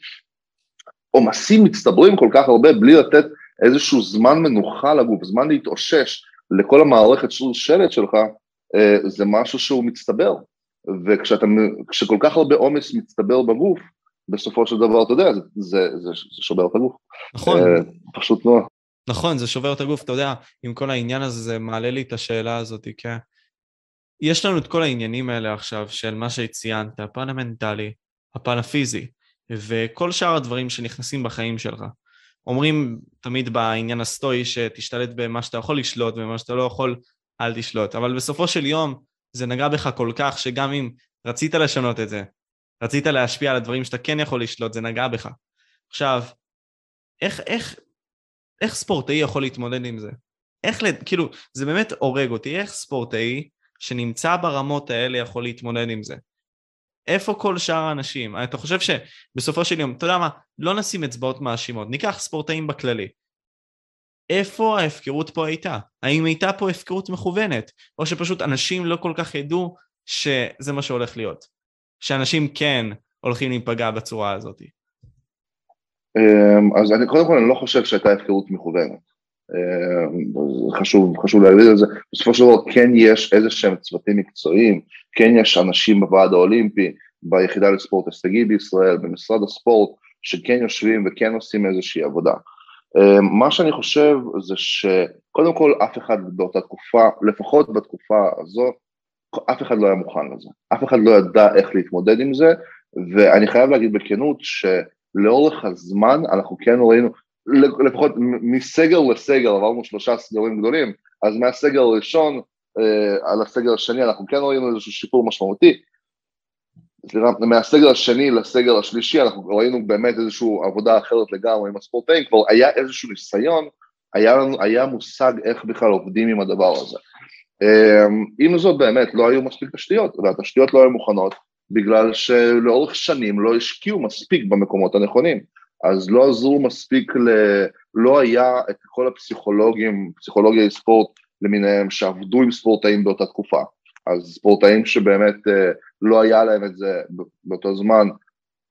עומסים מצטברים כל כך הרבה בלי לתת איזשהו זמן מנוחה לגוף, זמן להתאושש לכל המערכת שלט שלך, זה משהו שהוא מצטבר. וכשכל כך הרבה עומס מצטבר בגוף, בסופו של דבר, אתה יודע, זה, זה, זה, זה שובר את הגוף. נכון. Uh, פשוט נוח. נכון, זה שובר את הגוף, אתה יודע, עם כל העניין הזה, זה מעלה לי את השאלה הזאת, כן? יש לנו את כל העניינים האלה עכשיו של מה שציינת, הפן המנטלי, הפן הפיזי, וכל שאר הדברים שנכנסים בחיים שלך. אומרים תמיד בעניין הסטואי שתשתלט במה שאתה יכול לשלוט ובמה שאתה לא יכול, אל תשלוט. אבל בסופו של יום זה נגע בך כל כך שגם אם רצית לשנות את זה, רצית להשפיע על הדברים שאתה כן יכול לשלוט, זה נגע בך. עכשיו, איך, איך, איך ספורטאי יכול להתמודד עם זה? איך, כאילו, זה באמת הורג אותי, איך ספורטאי שנמצא ברמות האלה יכול להתמודד עם זה? איפה כל שאר האנשים? אתה חושב שבסופו של יום, אתה יודע מה, לא נשים אצבעות מאשימות, ניקח ספורטאים בכללי. איפה ההפקרות פה הייתה? האם הייתה פה הפקרות מכוונת? או שפשוט אנשים לא כל כך ידעו שזה מה שהולך להיות? שאנשים כן הולכים להיפגע בצורה הזאת. אמ, אז אני קודם כל אני לא חושב שהייתה הפקרות מכוונת. אה, חשוב, חשוב להגיד את זה, בסופו של דבר כן יש איזה שהם צוותים מקצועיים, כן יש אנשים בוועד האולימפי, ביחידה לספורט הישגי בישראל, במשרד הספורט, שכן יושבים וכן עושים איזושהי עבודה. אה, מה שאני חושב זה שקודם כל אף אחד באותה תקופה, לפחות בתקופה הזו, אף אחד לא היה מוכן לזה, אף אחד לא ידע איך להתמודד עם זה, ואני חייב להגיד בכנות שלאורך הזמן אנחנו כן ראינו, לפחות מסגר לסגר עברנו שלושה סגרים גדולים, אז מהסגר הראשון אה, על הסגר השני אנחנו כן ראינו איזשהו שיפור משמעותי, סליחה, מהסגר השני לסגר השלישי אנחנו ראינו באמת איזושהי עבודה אחרת לגמרי עם הספורטאים, כבר היה איזשהו ניסיון, היה, לנו, היה מושג איך בכלל עובדים עם הדבר הזה. אה, עם זאת באמת לא היו מספיק תשתיות, והתשתיות לא היו מוכנות בגלל שלאורך שנים לא השקיעו מספיק במקומות הנכונים. אז לא עזרו מספיק, ל... לא היה את כל הפסיכולוגים, פסיכולוגי ספורט למיניהם שעבדו עם ספורטאים באותה תקופה. אז ספורטאים שבאמת אה, לא היה להם את זה באותו זמן,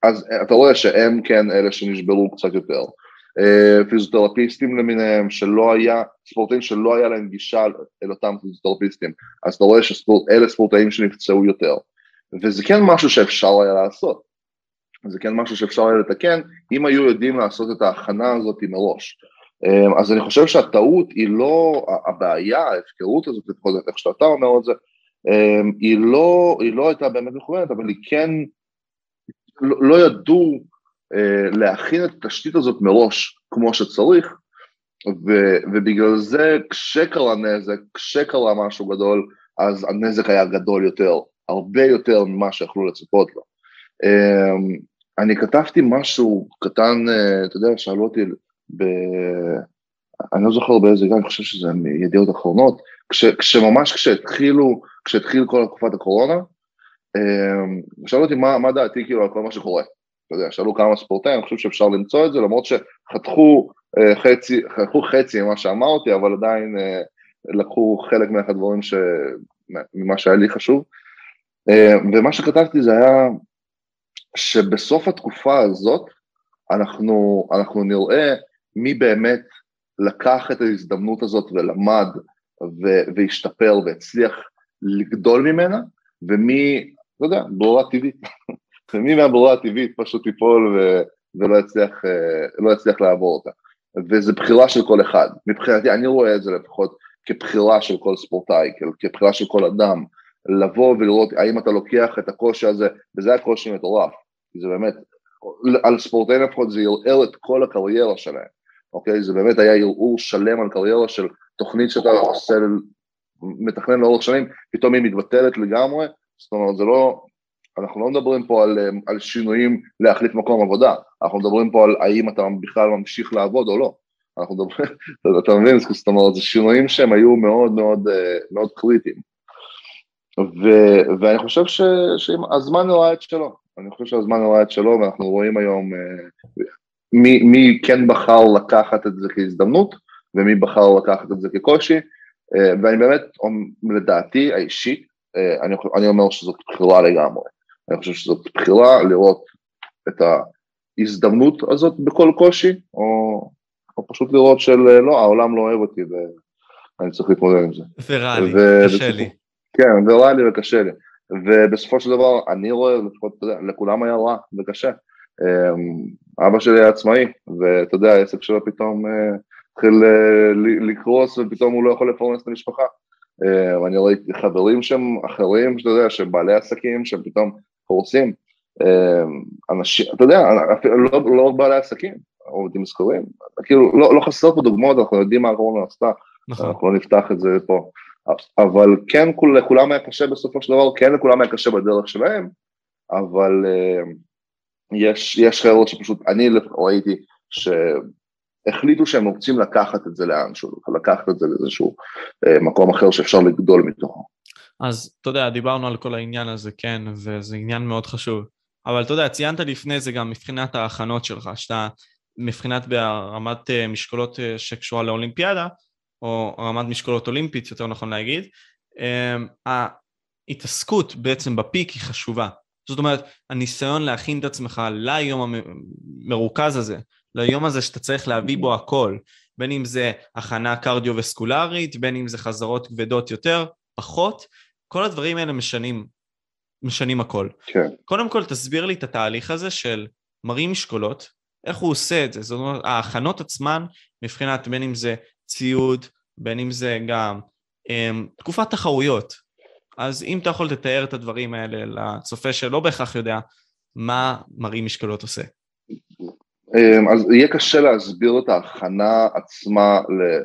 אז אתה רואה שהם כן אלה שנשברו קצת יותר. אה, פיזיותרפיסטים למיניהם שלא היה, ספורטאים שלא היה להם גישה אל אותם פיזיותרפיסטים, אז אתה רואה שאלה ספורטאים שנפצעו יותר. וזה כן משהו שאפשר היה לעשות. זה כן משהו שאפשר היה לתקן, אם היו יודעים לעשות את ההכנה הזאת מראש. אז אני חושב שהטעות היא לא, הבעיה, ההפקרות הזאת, לפחות איך שאתה אומר את זה, היא לא, היא לא הייתה באמת מכוונת, אבל היא כן, לא, לא ידעו אה, להכין את התשתית הזאת מראש כמו שצריך, ו, ובגלל זה כשקרה נזק, כשקרה משהו גדול, אז הנזק היה גדול יותר, הרבה יותר ממה שיכלו לצפות לו. אמ, אני כתבתי משהו קטן, אה, אתה יודע, שאלו אותי, ב... אני לא זוכר באיזה גן, אני חושב שזה מידיעות אחרונות, כש, כשממש כשהתחילו, כשהתחיל כל תקופת הקורונה, אמ, שאלו אותי מה, מה דעתי כאילו על כל מה שקורה. אתה יודע, שאלו כמה ספורטאים, אני חושב שאפשר למצוא את זה, למרות שחתכו אה, חצי, חתכו חצי ממה שאמרתי, אבל עדיין אה, לקחו חלק מהדברים ש... ממה שהיה לי חשוב. ומה שכתבתי זה היה שבסוף התקופה הזאת אנחנו, אנחנו נראה מי באמת לקח את ההזדמנות הזאת ולמד והשתפר והצליח לגדול ממנה, ומי, לא יודע, ברורה טבעית, ומי מהברורה הטבעית פשוט ייפול ו, ולא יצליח, אה, לא יצליח לעבור אותה. וזו בחירה של כל אחד. מבחינתי, אני רואה את זה לפחות כבחירה של כל ספורטאי, כבחירה של כל אדם, לבוא ולראות האם אתה לוקח את הקושי הזה, וזה הקושי מטורף, כי זה באמת, על ספורטאים לפחות זה ירער את כל הקריירה שלהם, אוקיי? זה באמת היה ערעור שלם על קריירה של תוכנית שאתה עושה, מתכנן לאורך שנים, פתאום היא מתבטלת לגמרי, זאת אומרת זה לא, אנחנו לא מדברים פה על, על שינויים להחליף מקום עבודה, אנחנו מדברים פה על האם אתה בכלל ממשיך לעבוד או לא, אנחנו מדברים, אתה מבין, זאת אומרת, זה שינויים שהם היו מאוד מאוד מאוד קריטיים. ו, ואני חושב ש, שהזמן ראה את שלו, אני חושב שהזמן ראה את שלו ואנחנו רואים היום מי, מי כן בחר לקחת את זה כהזדמנות ומי בחר לקחת את זה כקושי, ואני באמת, לדעתי האישית, אני, אני אומר שזאת בחירה לגמרי. אני חושב שזאת בחירה לראות את ההזדמנות הזאת בכל קושי, או, או פשוט לראות של לא, העולם לא אוהב אותי ואני צריך להתמודד עם זה. ורע לי, קשה לי. כן, ורע לי וקשה לי. ובסופו של דבר, אני רואה, לפחות, לכולם היה רע וקשה. אבא שלי היה עצמאי, ואתה יודע, העסק שלו פתאום אה, התחיל אה, לקרוס ופתאום הוא לא יכול לפרנס את המשפחה. ואני ראיתי חברים שהם אחרים, שאתה יודע, שהם בעלי עסקים, שהם פתאום פורסים. אנשים, אתה יודע, אפילו לא, לא רק בעלי עסקים, עובדים שכירים, כאילו לא, לא חסר פה דוגמאות, אנחנו יודעים מה הקורונה עשתה, נכון. אנחנו לא נפתח את זה פה, אבל כן לכולם היה קשה בסופו של דבר, כן לכולם היה קשה בדרך שלהם, אבל יש, יש חבר'ה שפשוט, אני ראיתי שהחליטו שהם רוצים לקחת את זה לאנשהו, לקחת את זה לאיזשהו אה, מקום אחר שאפשר לגדול מתוכו. אז אתה יודע, דיברנו על כל העניין הזה, כן, וזה עניין מאוד חשוב. אבל אתה יודע, ציינת לפני זה גם מבחינת ההכנות שלך, שאתה מבחינת ברמת אה, משקולות אה, שקשורה לאולימפיאדה, או רמת משקולות אולימפית, יותר נכון להגיד, ההתעסקות בעצם בפיק היא חשובה. זאת אומרת, הניסיון להכין את עצמך ליום המרוכז הזה, ליום הזה שאתה צריך להביא בו הכל, בין אם זה הכנה קרדיו-וסקולרית, בין אם זה חזרות כבדות יותר, פחות, כל הדברים האלה משנים, משנים הכל. כן. קודם כל תסביר לי את התהליך הזה של מרים משקולות, איך הוא עושה את זה, זאת אומרת, ההכנות עצמן, מבחינת בין אם זה ציוד, בין אם זה גם um, תקופת תחרויות, אז אם אתה יכול לתאר את הדברים האלה לצופה שלא בהכרח יודע מה מראים משקלות עושה. אמ, אז יהיה קשה להסביר את ההכנה עצמה,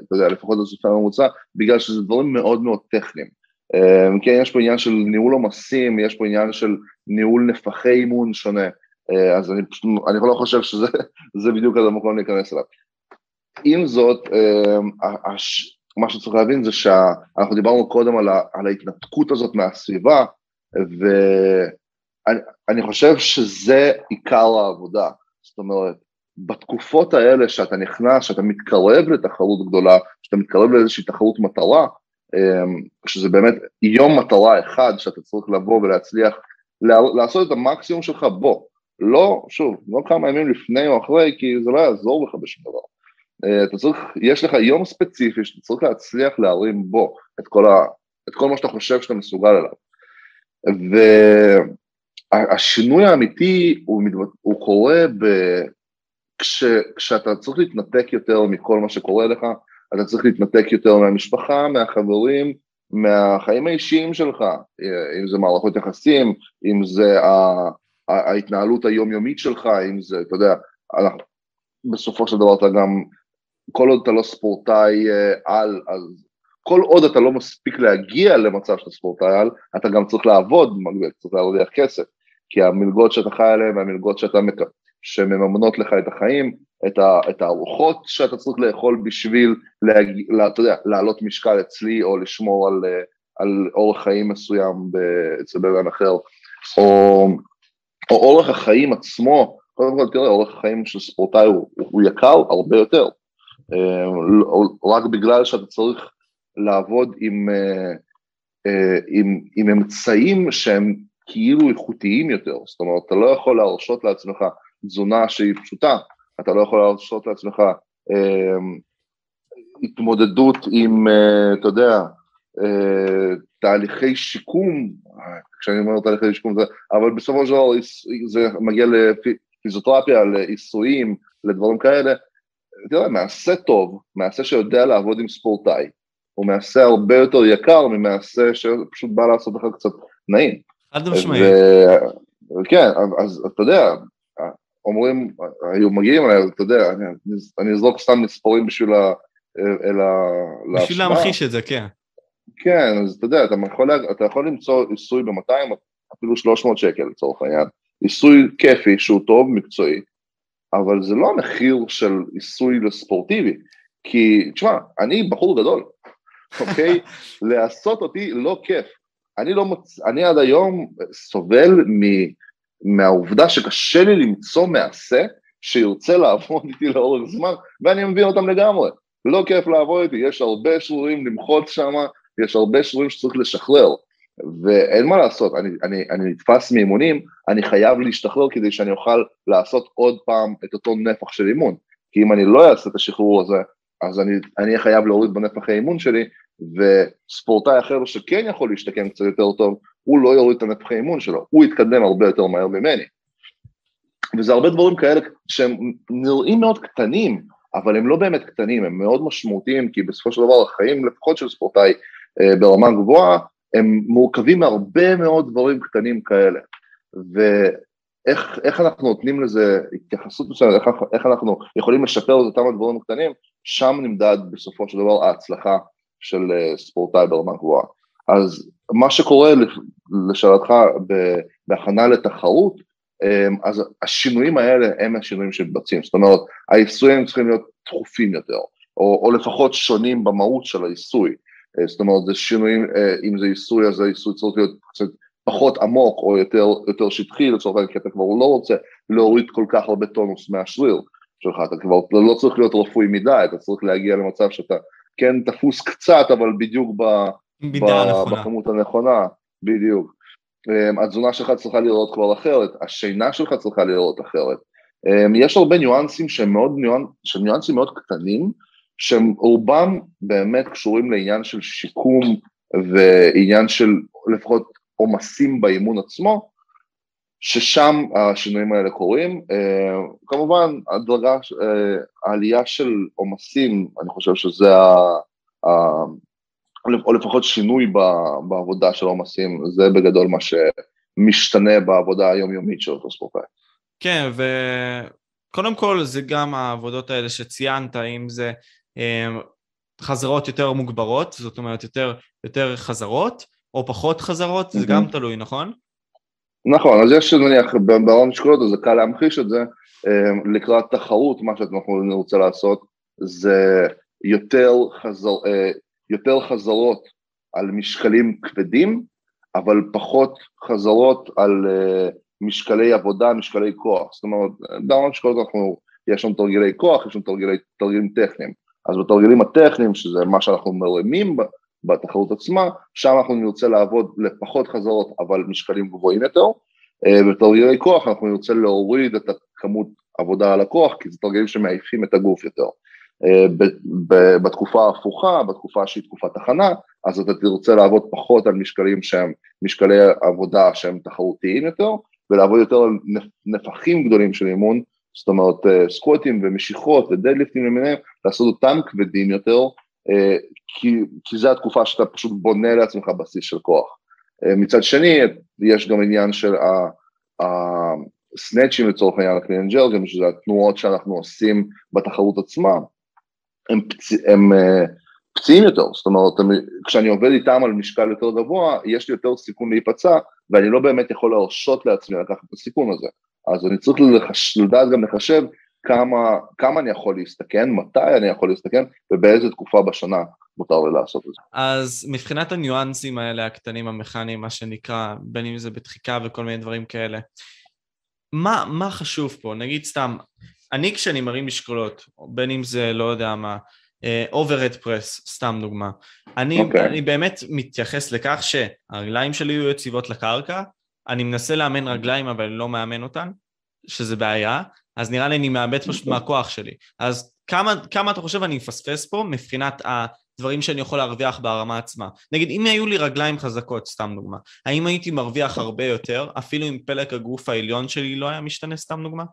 אתה יודע, לפחות לצופה הממוצע, בגלל שזה דברים מאוד מאוד טכניים. אמ, כן, יש פה עניין של ניהול עומסים, יש פה עניין של ניהול נפחי אימון שונה, אה, אז אני פשוט, אני לא חושב שזה בדיוק המקום להיכנס אליו. עם זאת, אמ, מה שצריך להבין זה שאנחנו דיברנו קודם על, ה, על ההתנתקות הזאת מהסביבה, ואני חושב שזה עיקר העבודה. זאת אומרת, בתקופות האלה שאתה נכנס, שאתה מתקרב לתחרות גדולה, שאתה מתקרב לאיזושהי תחרות מטרה, אמ, שזה באמת יום מטרה אחד שאתה צריך לבוא ולהצליח לעשות את המקסימום שלך בו. לא, שוב, לא כמה ימים לפני או אחרי, כי זה לא יעזור לך בשום דבר. אה, אתה צריך, יש לך יום ספציפי שאתה צריך להצליח להרים בו את כל, ה, את כל מה שאתה חושב שאתה מסוגל אליו. והשינוי האמיתי הוא, הוא קורה ב, כש, כשאתה צריך להתנתק יותר מכל מה שקורה לך, אתה צריך להתנתק יותר מהמשפחה, מהחברים, מהחיים האישיים שלך, אם זה מערכות יחסים, אם זה ההתנהלות היומיומית שלך, אם זה, אתה יודע, בסופו של דבר אתה גם כל עוד אתה לא ספורטאי אה, על, אז כל עוד אתה לא מספיק להגיע למצב שאתה ספורטאי על, אתה גם צריך לעבוד במקביל, צריך להרוויח כסף, כי המלגות שאתה חי עליהן והמלגות שאתה מקבל, שמממנות לך את החיים, את, ה, את הארוחות שאתה צריך לאכול בשביל, להג... לה, אתה יודע, להעלות משקל אצלי או לשמור על, אה, על אורח חיים מסוים אצל בן אחר, או, או אורח החיים עצמו, קודם כל תראה, אורח החיים של ספורטאי הוא, הוא יקר הרבה יותר, אה, רק בגלל שאתה צריך לעבוד עם, אה, אה, עם, עם אמצעים שהם כאילו איכותיים יותר, זאת אומרת, אתה לא יכול להרשות לעצמך תזונה שהיא פשוטה, אתה לא יכול להרשות לעצמך התמודדות עם, אה, אתה יודע, אה, תהליכי שיקום, כשאני אומר תהליכי שיקום, אבל בסופו של דבר זה מגיע לפיזיותרפיה, לעיסויים, לדברים כאלה, תראה, מעשה טוב, מעשה שיודע לעבוד עם ספורטאי, הוא מעשה הרבה יותר יקר ממעשה שפשוט בא לעשות לך קצת נעים. חד משמעית. כן, אז אתה יודע, אומרים, היו מגיעים אתה יודע, אני, אני אזרוק סתם מספרים בשביל ה... אלא... בשביל להמחיש את זה, כן. כן, אז אתה יודע, אתה יכול, אתה יכול למצוא עיסוי ב-200, אפילו 300 שקל לצורך העניין, עיסוי כיפי שהוא טוב, מקצועי, אבל זה לא המחיר של עיסוי לספורטיבי, כי, תשמע, אני בחור גדול, אוקיי? לעשות אותי לא כיף. אני לא מוצ... אני עד היום סובל מ... מהעובדה שקשה לי למצוא מעשה שירצה לעבוד איתי לאורך זמן, ואני מבין אותם לגמרי. לא כיף לעבוד איתי, יש הרבה שרורים למחות שם, יש הרבה שרורים שצריך לשחרר, ואין מה לעשות, אני, אני, אני נתפס מאימונים, אני חייב להשתחרר כדי שאני אוכל לעשות עוד פעם את אותו נפח של אימון, כי אם אני לא אעשה את השחרור הזה, אז אני אהיה חייב להוריד בנפח האימון שלי, וספורטאי אחר שכן יכול להשתקם קצת יותר טוב, הוא לא יוריד את הנפח האימון שלו, הוא יתקדם הרבה יותר מהר ממני. וזה הרבה דברים כאלה שהם נראים מאוד קטנים, אבל הם לא באמת קטנים, הם מאוד משמעותיים, כי בסופו של דבר החיים, לפחות של ספורטאי אה, ברמה גבוהה, הם מורכבים מהרבה מאוד דברים קטנים כאלה. ואיך אנחנו נותנים לזה התייחסות מסוימת, איך, איך אנחנו יכולים לשפר את אותם הדברים הקטנים, שם נמדד בסופו של דבר ההצלחה של אה, ספורטאי ברמה גבוהה. אז מה שקורה לשאלתך בהכנה לתחרות, אמ, אז השינויים האלה הם השינויים שמתבצעים, זאת אומרת העיסויים צריכים להיות תכופים יותר, או, או לפחות שונים במהות של העיסוי, אה, זאת אומרת זה שינויים, אה, אם זה עיסוי אז העיסוי צריך להיות קצת פחות עמוק או יותר, יותר שטחי לצורך העניין, כי אתה כבר לא רוצה להוריד כל כך הרבה טונוס מהשריר שלך, אתה כבר לא צריך להיות רפואי מדי, אתה צריך להגיע למצב שאתה כן תפוס קצת אבל בדיוק ב, ב, בכמות הנכונה, בדיוק. אמ, התזונה שלך צריכה לראות כבר אחרת, השינה שלך צריכה לראות אחרת. אמ, יש הרבה ניואנסים שהם מאוד ניואנס, שהם ניואנסים מאוד קטנים, שהם רובם באמת קשורים לעניין של שיקום ועניין של לפחות עומסים באימון עצמו, ששם השינויים האלה קורים. אמ, כמובן, הדרגה, אה, העלייה של עומסים, אני חושב שזה או לפחות שינוי בעבודה של עומסים, זה בגדול מה שמשתנה בעבודה היומיומית של אותו ספורטאי. כן, וקודם כל זה גם העבודות האלה שציינת, אם זה אמ, חזרות יותר מוגברות, זאת אומרת יותר, יותר חזרות, או פחות חזרות, זה גם תלוי, נכון? נכון, אז יש נניח בעולם שקולות, אז זה קל להמחיש את זה, אמ, לקראת תחרות, מה שאנחנו נרצה לעשות, זה יותר חזר, אה, יותר חזרות על משקלים כבדים, אבל פחות חזרות על uh, משקלי עבודה, משקלי כוח. זאת אומרת, בהמון משקלות אנחנו, יש לנו תרגילי כוח, יש לנו תרגילי, תרגילים טכניים. אז בתרגילים הטכניים, שזה מה שאנחנו מרימים בתחרות עצמה, שם אנחנו נרצה לעבוד לפחות חזרות, אבל משקלים גבוהים יותר. Uh, בתרגילי כוח אנחנו נרצה להוריד את הכמות עבודה על הכוח, כי זה תרגילים שמעייפים את הגוף יותר. אה, בתקופה ההפוכה, בתקופה שהיא תקופת תחנה, אז אתה תרצה לעבוד פחות על משקלים שהם משקלי עבודה שהם תחרותיים יותר, ולעבוד יותר על נפחים גדולים של אימון, זאת אומרת אה, סקווטים ומשיכות ודדליפטים למיניהם, לעשות אותם כבדים יותר, אה, כי, כי זו התקופה שאתה פשוט בונה לעצמך בסיס של כוח. מצד שני, יש גם עניין של הסנאצ'ים לצורך העניין, הקלין ג'רגן, שזה התנועות שאנחנו עושים בתחרות עצמה, הם, פצ... הם uh, פציעים יותר, זאת אומרת, כשאני עובד איתם על משקל יותר גבוה, יש לי יותר סיכון להיפצע, ואני לא באמת יכול להרשות לעצמי לקחת את הסיכון הזה. אז אני צריך. לדעת גם לחשב כמה, כמה אני יכול להסתכן, מתי אני יכול להסתכן, ובאיזה תקופה בשנה מותר לי לעשות את זה. אז מבחינת הניואנסים האלה, הקטנים המכניים, מה שנקרא, בין אם זה בתחיקה וכל מיני דברים כאלה, מה, מה חשוב פה? נגיד סתם, אני כשאני מרים משקולות, בין אם זה לא יודע מה, overhead uh, press, סתם דוגמה, אני, okay. אוקיי. אני באמת מתייחס לכך שהרגליים שלי יהיו יציבות לקרקע, אני מנסה לאמן רגליים אבל לא מאמן אותן, שזה בעיה, אז נראה לי אני מאבד פשוט מהכוח שלי. אז כמה, כמה אתה חושב אני מפספס פה מבחינת הדברים שאני יכול להרוויח ברמה עצמה? נגיד, אם היו לי רגליים חזקות, סתם דוגמה, האם הייתי מרוויח הרבה יותר, אפילו אם פלג הגוף העליון שלי לא היה משתנה, סתם דוגמה?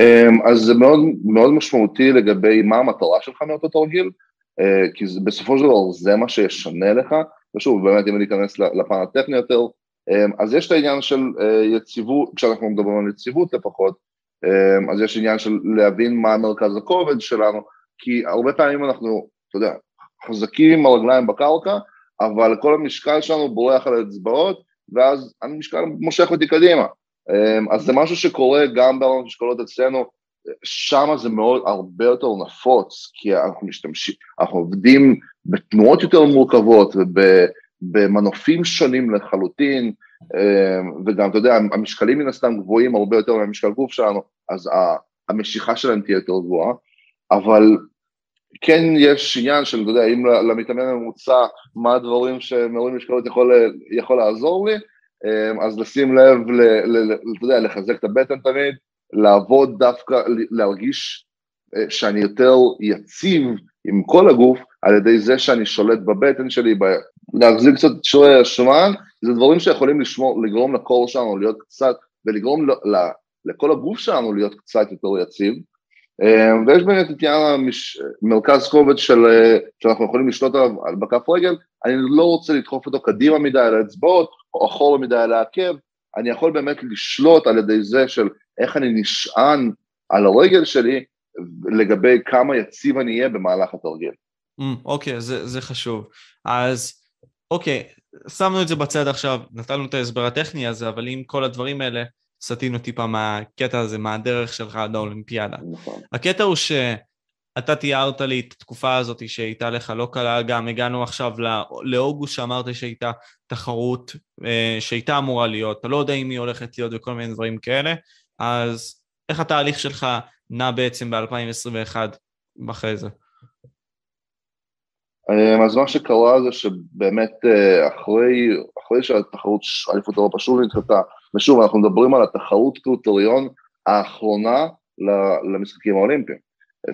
אמ, אז זה מאוד, מאוד משמעותי לגבי מה המטרה שלך מאותו תרגיל, אה, כי בסופו של דבר זה מה שישנה לך, ושוב, באמת אם אני אכנס לפן הטכני יותר, אז יש את העניין של אה, יציבות, כשאנחנו מדברים על יציבות לפחות, אמ, אז יש עניין של להבין מה מרכז הכובד שלנו, כי הרבה פעמים אנחנו, אתה יודע, חזקים עם הרגליים בקרקע, אבל כל המשקל שלנו בורח על האצבעות, ואז המשקל מושך אותי קדימה. אמ, אז זה משהו שקורה גם בעולם המשקולות אצלנו, שם זה מאוד הרבה יותר נפוץ, כי אנחנו משתמשים, אנחנו עובדים בתנועות יותר מורכבות ובמנופים שונים לחלוטין, אמ, וגם, אתה יודע, המשקלים מן הסתם גבוהים הרבה יותר מהמשקל גוף שלנו, אז המשיכה שלהם תהיה יותר גבוהה, אבל כן יש עניין של, אתה יודע, אם למתאמן הממוצע, מה הדברים שמורים משקלות יכול, יכול לעזור לי, אמ, אז לשים לב, אתה יודע, לחזק את הבטן תמיד, לעבוד דווקא, להרגיש אה, שאני יותר יציב עם כל הגוף, על ידי זה שאני שולט בבטן שלי, להחזיק קצת שורי השומן, זה דברים שיכולים לשמור, לגרום לקור שלנו להיות קצת, ולגרום ל, ל, לכל הגוף שלנו להיות קצת יותר יציב. אמ, ויש באמת את עניין מרכז כובד של, אה, שאנחנו יכולים לשלוט עליו בכף רגל, אני לא רוצה לדחוף אותו קדימה מדי על האצבעות, או אחורה מדי על העקב, אני יכול באמת לשלוט על ידי זה של איך אני נשען על הרגל שלי, לגבי כמה יציב אני אהיה במהלך התרגיל. אוקיי, mm, okay, זה, זה חשוב. אז אוקיי, שמנו את זה בצד עכשיו, נתנו את ההסבר הטכני הזה, אבל עם כל הדברים האלה, סטינו טיפה מהקטע הזה, מהדרך שלך עד האולימפיאדה. נכון. הקטע הוא שאתה תיארת לי את התקופה הזאת שהייתה לך לא קלה, גם הגענו עכשיו לאוגוסט שאמרת שהייתה תחרות אה, שהייתה אמורה להיות, אתה לא יודע אם היא הולכת להיות וכל מיני דברים כאלה, אז איך התהליך שלך נע בעצם ב-2021 אחרי זה? אמ, אז מה שקרה זה שבאמת אה, אחרי, אחרי שהתחרות אליפות אירופה שוב נדחתה, ושוב אנחנו מדברים על התחרות קריטריון האחרונה למשחקים האולימפיים.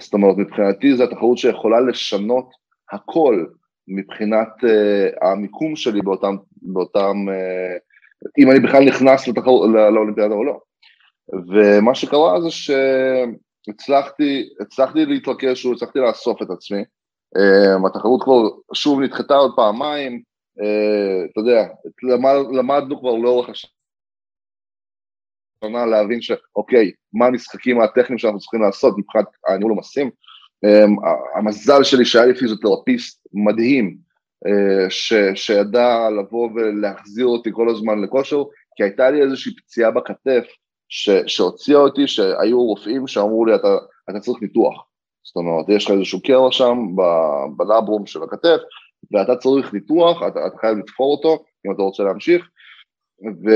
זאת אומרת מבחינתי זו התחרות שיכולה לשנות הכל מבחינת uh, המיקום שלי באותם, באותם uh, אם אני בכלל נכנס לתחרות, לא, לאולימפיאדה או לא. ומה שקרה זה שהצלחתי להתרכז, הצלחתי לאסוף את עצמי, התחרות כבר שוב נדחתה עוד פעמיים, אה, אתה יודע, למד, למדנו כבר לאורך השנה להבין שאוקיי, מה המשחקים הטכניים שאנחנו צריכים לעשות מבחינת הניהול המסים. אמ, המזל שלי שהיה לי פיזיותרפיסט מדהים, אה, ש, שידע לבוא ולהחזיר אותי כל הזמן לכושר, כי הייתה לי איזושהי פציעה בכתף שהוציאה אותי, שהיו רופאים שאמרו לי, אתה, אתה צריך ניתוח. זאת אומרת, יש לך איזשהו קרע שם בלברום של הכתף, ואתה צריך ניתוח, אתה, אתה חייב לתפור אותו, אם אתה רוצה להמשיך, ו,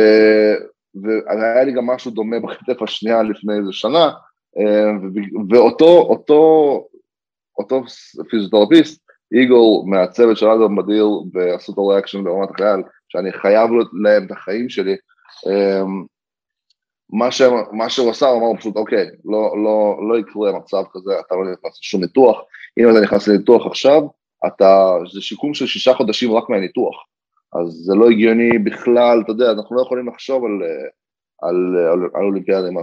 והיה לי גם משהו דומה בכתף השנייה לפני איזה שנה, אה, ואותו אותו, אותו פיזיותרפיסט, איגור מהצוות של אדם מדיר באסותו ריאקשן ברמת החייל, שאני חייב להם את החיים שלי, אה, מה, ש, מה שהוא עשה, הוא אמר פשוט, אוקיי, לא, לא, לא יקרה מצב כזה, אתה לא נכנס לשום ניתוח, אם אתה נכנס לניתוח עכשיו, אתה, זה שיקום של שישה חודשים רק מהניתוח, אז זה לא הגיוני בכלל, אתה יודע, אנחנו לא יכולים לחשוב על, על, על, על אולימפיאדה אם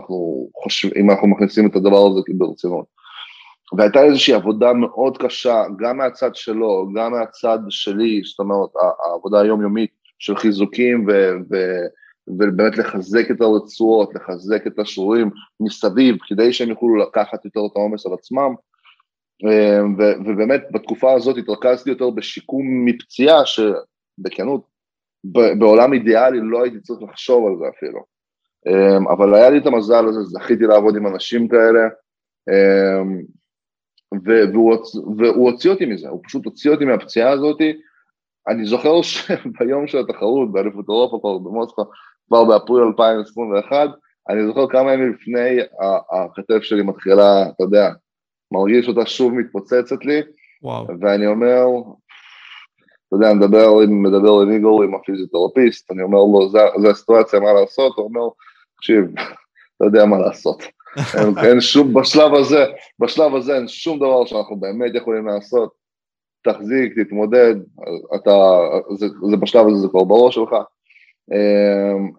חושב, אם אנחנו מכניסים את הדבר הזה ברצינות. והייתה איזושהי עבודה מאוד קשה, גם מהצד שלו, גם מהצד שלי, זאת אומרת, העבודה היומיומית של חיזוקים ו... ו ובאמת לחזק את הרצועות, לחזק את השרורים מסביב, כדי שהם יוכלו לקחת יותר את העומס על עצמם. אמ, ו- ובאמת בתקופה הזאת התרכזתי יותר בשיקום מפציעה, שבכנות, בעולם אידיאלי לא הייתי צריך לחשוב על זה אפילו. אמ, אבל היה לי את המזל הזה, זכיתי לעבוד עם אנשים כאלה, אמ, והוא, והוא הוציא אותי מזה, הוא פשוט הוציא אותי מהפציעה הזאת. אני זוכר שביום של התחרות באליפות אירופה כבר במוסקבה, כבר באפריל 2021, אני זוכר כמה ימים לפני הכתף שלי מתחילה, אתה יודע, מרגיש אותה שוב מתפוצצת לי, וואו. ואני אומר, אתה יודע, אני מדבר עם, מדבר עם איגור, עם הפיזיותרפיסט, אני אומר לו, זה הסיטואציה, מה לעשות? הוא אומר, תקשיב, אתה יודע מה לעשות. אין, אין שום, בשלב הזה, בשלב הזה אין שום דבר שאנחנו באמת יכולים לעשות. תחזיק, תתמודד, אתה, זה, זה בשלב הזה זה כבר בראש שלך. אמ,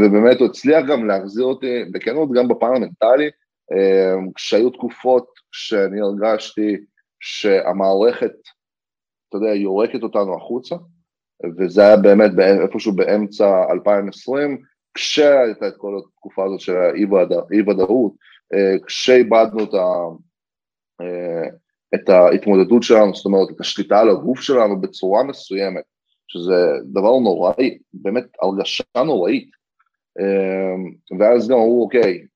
ובאמת הוא הצליח גם להחזיר אותי, בכנות גם בפן המנטלי, אמ, כשהיו תקופות שאני הרגשתי שהמערכת, אתה יודע, יורקת אותנו החוצה, וזה היה באמת איפשהו באמצע 2020, כשהייתה את כל התקופה הזאת של האי-ודאות, אה, כשאיבדנו את, ה, אה, את ההתמודדות שלנו, זאת אומרת, את השליטה על הגוף שלנו בצורה מסוימת, שזה דבר נוראי, באמת הרגשה נוראית. אה, ואז גם אמרו, אוקיי,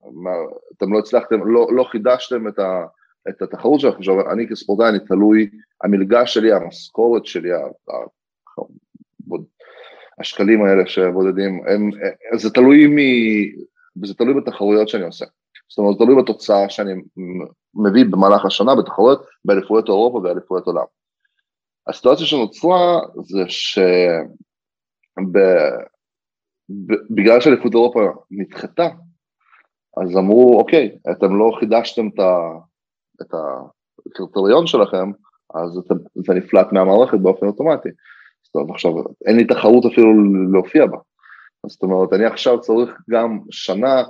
אתם לא הצלחתם, לא, לא חידשתם את, ה, את התחרות שלכם, עכשיו אני כספורטאי, אני תלוי, המלגה שלי, המשכורת שלי, השקלים האלה שבודדים, הם, זה תלוי מ... זה תלוי בתחרויות שאני עושה. זאת אומרת, זה תלוי בתוצאה שאני מביא במהלך השנה בתחרויות באליפויות אירופה ובאליפויות עולם. הסיטואציה שנוצרה זה שבגלל שאליפות אירופה נדחתה, אז אמרו, אוקיי, אתם לא חידשתם את, הקריטריון שלכם, אז זה נפלט מהמערכת באופן אוטומטי. טוב, עכשיו אין לי תחרות אפילו להופיע בה. זאת אומרת, אני עכשיו צריך גם שנה,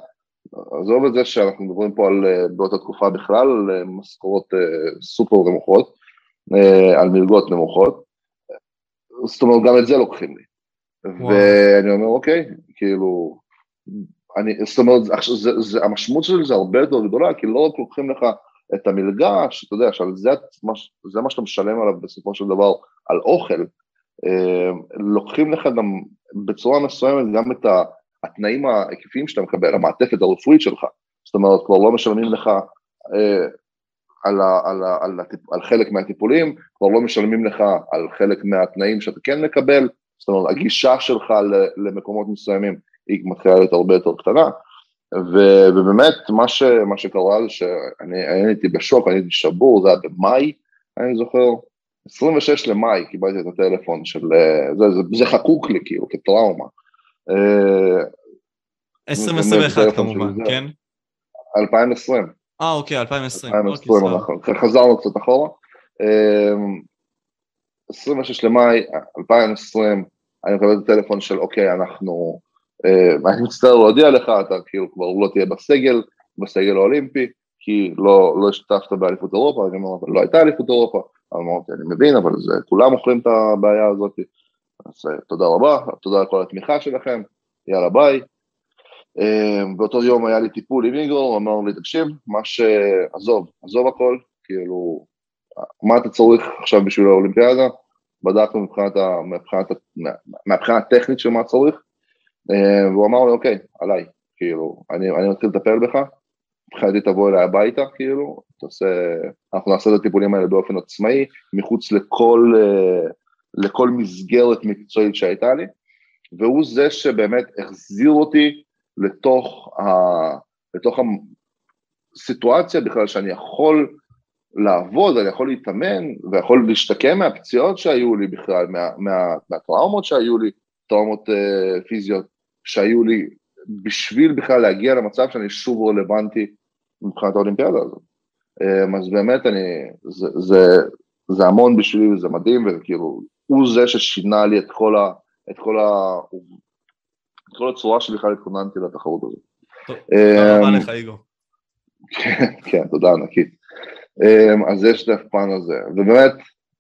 עזוב את זה שאנחנו מדברים פה על, אה, באותה תקופה בכלל, אה, משכורות אה, סופר נמוכות, על מלגות נמוכות, זאת אומרת, גם את זה לוקחים לי. וואו. ואני אומר, אוקיי, כאילו, אני, זאת אומרת, זה, זה, המשמעות של זה הרבה יותר גדולה, כי לא רק לוקחים לך את המלגה, שאתה יודע, שעל זה, זה מה שאתה משלם עליו בסופו של דבר, על אוכל, אה, לוקחים לך גם בצורה מסוימת גם את התנאים ההיקפיים שאתה מקבל, המעטפת הרפואית שלך, זאת אומרת כבר לא משלמים לך אה, על, ה, על, ה, על, הטיפ, על חלק מהטיפולים, כבר לא משלמים לך על חלק מהתנאים שאתה כן מקבל, זאת אומרת הגישה שלך למקומות מסוימים היא מתחילה להיות הרבה יותר קטנה, ו, ובאמת מה, ש, מה שקרה זה שאני הייתי בשוק, אני הייתי שבור, זה היה במאי, אני זוכר, 26 למאי קיבלתי את הטלפון של, אה, זה, זה, זה חקוק לי כאילו כטראומה. 2021 אה, כמובן, כן? 2020. אה אוקיי, 2020. 2020 אנחנו חזרנו קצת אחורה. 26 אה, למאי 2020, אני מקבל את הטלפון של אוקיי, אנחנו, אני מצטער להודיע לך, אתה כאילו כבר לא תהיה בסגל, בסגל האולימפי, כי לא, לא השתתפת באליפות אירופה, אני אומר, לא הייתה אליפות אירופה, אמרתי, אני מבין, אבל זה, כולם אוכלים את הבעיה הזאת, אז אה, תודה רבה, תודה על כל התמיכה שלכם, יאללה ביי. אה, באותו יום היה לי טיפול עם איגור, הוא אמר לי, תקשיב, מה ש... עזוב, עזוב הכל, כאילו, מה אתה צריך עכשיו בשביל האולימפיאדה? בדקנו מבחינת, מבחינת, מבחינה הטכנית של מה צריך, אה, והוא אמר לי, אוקיי, עליי, כאילו, אני, אני מתחיל לטפל בך, מבחינתי תבוא אליי הביתה, כאילו, תעשה, אנחנו נעשה את הטיפולים האלה באופן עצמאי, מחוץ לכל, אה, לכל מסגרת מקצועית שהייתה לי, והוא זה שבאמת החזיר אותי לתוך, ה, לתוך הסיטואציה בכלל שאני יכול לעבוד, אני יכול להתאמן ויכול להשתקם מהפציעות שהיו לי בכלל, מה, מה, מהטראומות שהיו לי, טראומות uh, פיזיות שהיו לי, בשביל בכלל להגיע למצב שאני שוב רלוונטי מבחינת האולימפיאדה הזאת. אמ, אז באמת אני, זה, זה, זה המון בשבילי וזה מדהים, וכאילו, הוא זה ששינה לי את כל, ה, את כל, ה, כל הצורה שבכלל התכוננתי לתחרות הזאת. תודה רבה אמ, לך איגו. כן, כן, תודה ענקית. אמ, אז יש את הפן הזה, ובאמת,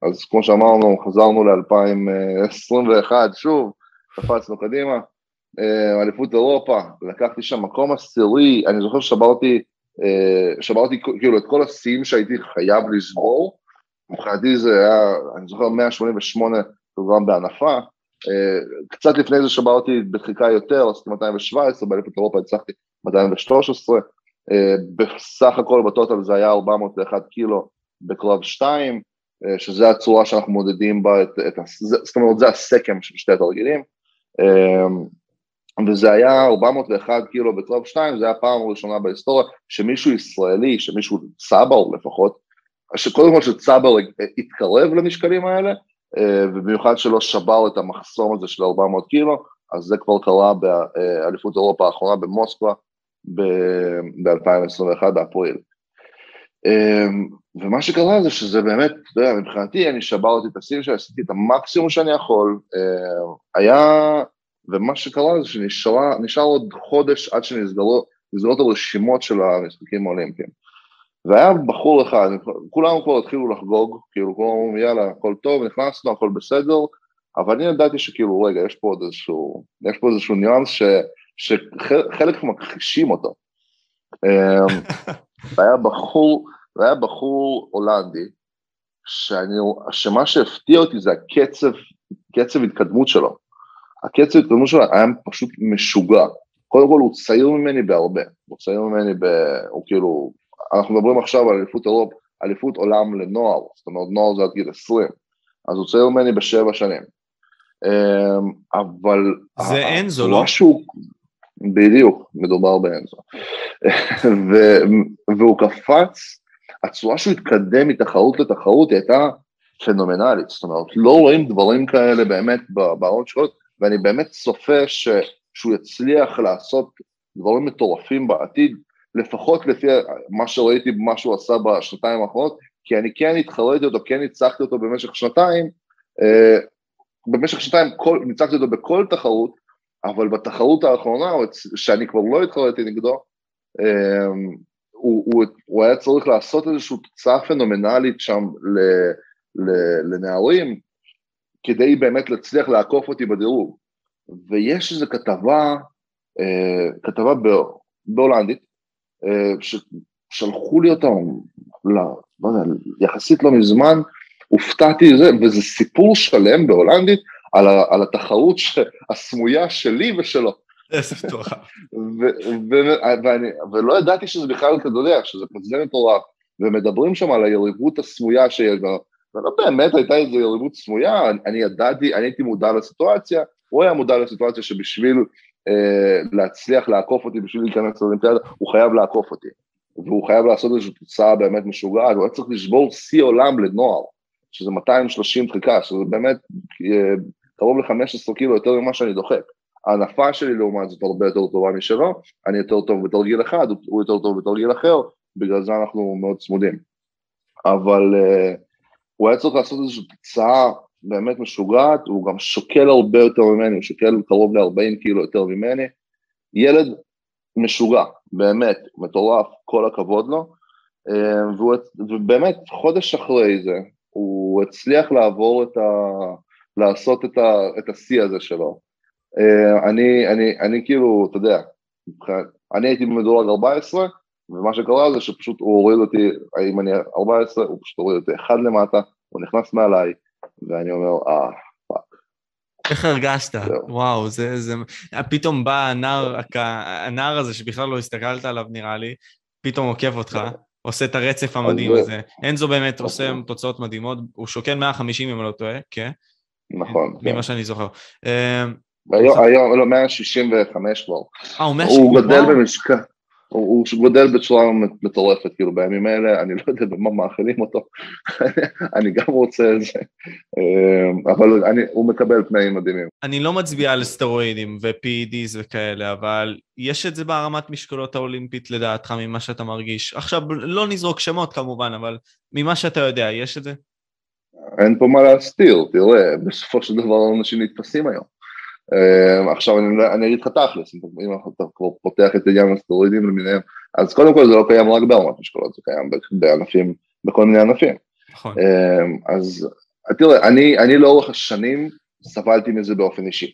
אז כמו שאמרנו, חזרנו ל-2021, שוב, קפצנו קדימה, אליפות אירופה, לקחתי שם מקום עשירי, אני זוכר ששברתי אה, שמרתי כאילו את כל השיאים שהייתי חייב לשבור, מבחינתי זה היה, אני זוכר 188 קילוגרם בהנפה, קצת לפני זה שברתי בדחיקה יותר, עשיתי 217, באליפות אירופה הצלחתי 213, אה, בסך הכל בטוטל זה היה 401 קילו בקרב 2, שזה הצורה שאנחנו מודדים בה, את, את, זאת אומרת זה הסכם של שתי התרגילים, וזה היה 401 קילו בקרב 2, זה היה הפעם הראשונה בהיסטוריה שמישהו ישראלי, שמישהו צבר לפחות, שקודם כל שצבר התקרב למשקלים האלה, אה, ובמיוחד שלא שבר את המחסום הזה של 400 קילו, אז זה כבר קרה באליפות אירופה האחרונה במוסקבה, ב-2021 באפריל. אמ, ומה שקרה זה שזה באמת, אתה יודע, מבחינתי אני שברתי את השיא שלי, עשיתי את המקסימום שאני יכול, אמ, היה, ומה שקרה זה שנשאר עוד חודש עד שנסגרו הרשימות של המשחקים האולימפיים. והיה בחור אחד, כולם כבר התחילו לחגוג, כאילו כולם יאללה, הכל טוב, נכנסנו, הכל בסדר, אבל אני ידעתי שכאילו, רגע, יש פה עוד איזשהו, יש פה איזשהו ניואנס ש, שחלק מכחישים אותו. אמ, והיה בחור, והיה בחור הולנדי, שאני, שמה שהפתיע אותי זה הקצב, קצב התקדמות שלו. הקצב התקדמות שלו היה פשוט משוגע. קודם כל הוא צעיר ממני בהרבה, הוא צעיר ממני ב... הוא כאילו, אנחנו מדברים עכשיו על אליפות אירופ, אליפות עולם לנוער, זאת אומרת נוער זה עד גיל 20, אז הוא צעיר ממני בשבע שנים. אמ, אבל... זה אנזו, לא? משהו, בדיוק, מדובר באנזו. והוא קפץ, הצורה שהוא התקדם מתחרות לתחרות היא הייתה פנומנלית, זאת אומרת, לא רואים דברים כאלה באמת בעוד שעות, ואני באמת צופה ש, שהוא יצליח לעשות דברים מטורפים בעתיד, לפחות לפי מה שראיתי במה שהוא עשה בשנתיים האחרונות, כי אני כן התחרתי אותו, כן ניצחתי אותו במשך שנתיים, אה, במשך שנתיים ניצחתי אותו בכל תחרות, אבל בתחרות האחרונה, שאני כבר לא התחרתי נגדו, אמ, הוא, הוא, הוא היה צריך לעשות איזושהי תוצאה פנומנלית שם ל, ל, לנערים, כדי באמת להצליח לעקוף אותי בדירוג. ויש איזו כתבה, אה, כתבה בהולנדית, ששלחו לי אותה, לא, לא יודע, יחסית לא מזמן, הופתעתי זה, וזה סיפור שלם בהולנדית על, ה, על התחרות ש, הסמויה שלי ושלו. איזה מטורף. ולא ידעתי שזה בכלל, אתה יודע, שזה כזה מטורף, ומדברים שם על היריבות הסמויה שיש, ולא באמת הייתה איזו יריבות סמויה, אני ידעתי, אני הייתי מודע לסיטואציה, הוא היה מודע לסיטואציה שבשביל להצליח לעקוף אותי, בשביל להיכנס לאולימפיאדה, הוא חייב לעקוף אותי. והוא חייב לעשות איזושהי תוצאה באמת משוגעת, הוא היה צריך לשבור שיא עולם לנוער, שזה 230 דחיקה, שזה באמת אה, קרוב ל-15 קילו יותר ממה שאני דוחק. ההנפה שלי לעומת זאת הרבה יותר טובה משלו, אני יותר טוב בתרגיל אחד, הוא יותר טוב בתרגיל אחר, בגלל זה אנחנו מאוד צמודים. אבל uh, הוא היה צריך לעשות איזושהי תוצאה באמת משוגעת, הוא גם שוקל הרבה יותר ממני, הוא שוקל קרוב ל-40 קילו יותר ממני. ילד משוגע, באמת, מטורף, כל הכבוד לו. Uh, והוא, ובאמת, חודש אחרי זה, הוא הצליח לעבור את ה... לעשות את, ה, את השיא הזה שלו. Uh, אני, אני, אני כאילו, אתה יודע, אני הייתי במדורג 14, ומה שקרה זה שפשוט הוא הוריד אותי, אם אני 14, הוא פשוט הוריד אותי אחד למטה, הוא נכנס מעליי, ואני אומר, אה, fuck. איך הרגשת? וואו, זה, זה... פתאום בא הנער, הנער הזה שבכלל לא הסתכלת עליו נראה לי, פתאום עוקב אותך, עושה את הרצף המדהים הזה. אנזו באמת עושה תוצאות מדהימות, הוא שוקל 150 אם אני לא טועה, כן? נכון. ממה כן. שאני זוכר. אמ, היום, לא, 165 כבר. אה, הוא 165? הוא גדל במשקל. הוא, גודל בצורה מטורפת, כאילו בימים האלה, אני לא יודע במה מאכילים אותו, אני גם רוצה את זה, אמ, אבל אני, הוא מקבל תנאים מדהימים. אני לא מצביע על סטרואידים ו-PEDs וכאלה, אבל יש את זה ברמת משקולות האולימפית לדעתך, ממה שאתה מרגיש. עכשיו, לא נזרוק שמות כמובן, אבל ממה שאתה יודע, יש את זה? אין פה מה להסתיר, תראה, בסופו של דבר אנשים נתפסים היום. Uh, עכשיו אני, לא- אני אגיד לך תכלס, אם אתה כבר פותח את עניין הסטרואידים למיניהם, אז קודם כל זה לא קיים רק בהרמת משקולות, זה קיים בענפים, בכל מיני ענפים. נכון. Uh, אז תראה, אני, אני לאורך השנים סבלתי מזה באופן אישי,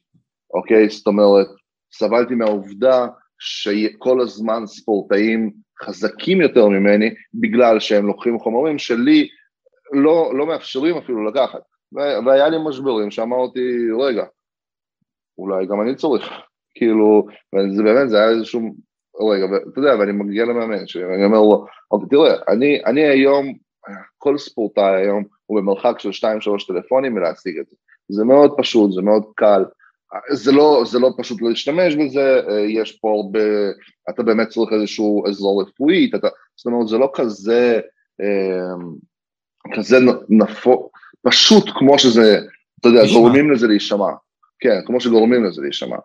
אוקיי? זאת אומרת, סבלתי מהעובדה שכל הזמן ספורטאים חזקים יותר ממני, בגלל שהם לוקחים חומרים שלי לא, לא מאפשרים אפילו לקחת. והיה לי משברים שאמרתי, רגע, אולי גם אני צריך, כאילו, וזה באמת, זה היה איזשהו, רגע, אתה יודע, ואני מגיע למאמן, שאני אומר לו, אוקיי, תראה, אני, אני היום, כל ספורטאי היום הוא במרחק של 2-3 טלפונים מלהשיג את זה. זה מאוד פשוט, זה מאוד קל, זה לא, זה לא פשוט להשתמש בזה, יש פה הרבה, אתה באמת צריך איזשהו אזור רפואי, אתה, זאת אומרת, זה לא כזה, אמ, כזה נפו, פשוט כמו שזה, אתה יודע, גורמים לזה להישמע. כן, כמו שגורמים לזה להישמע.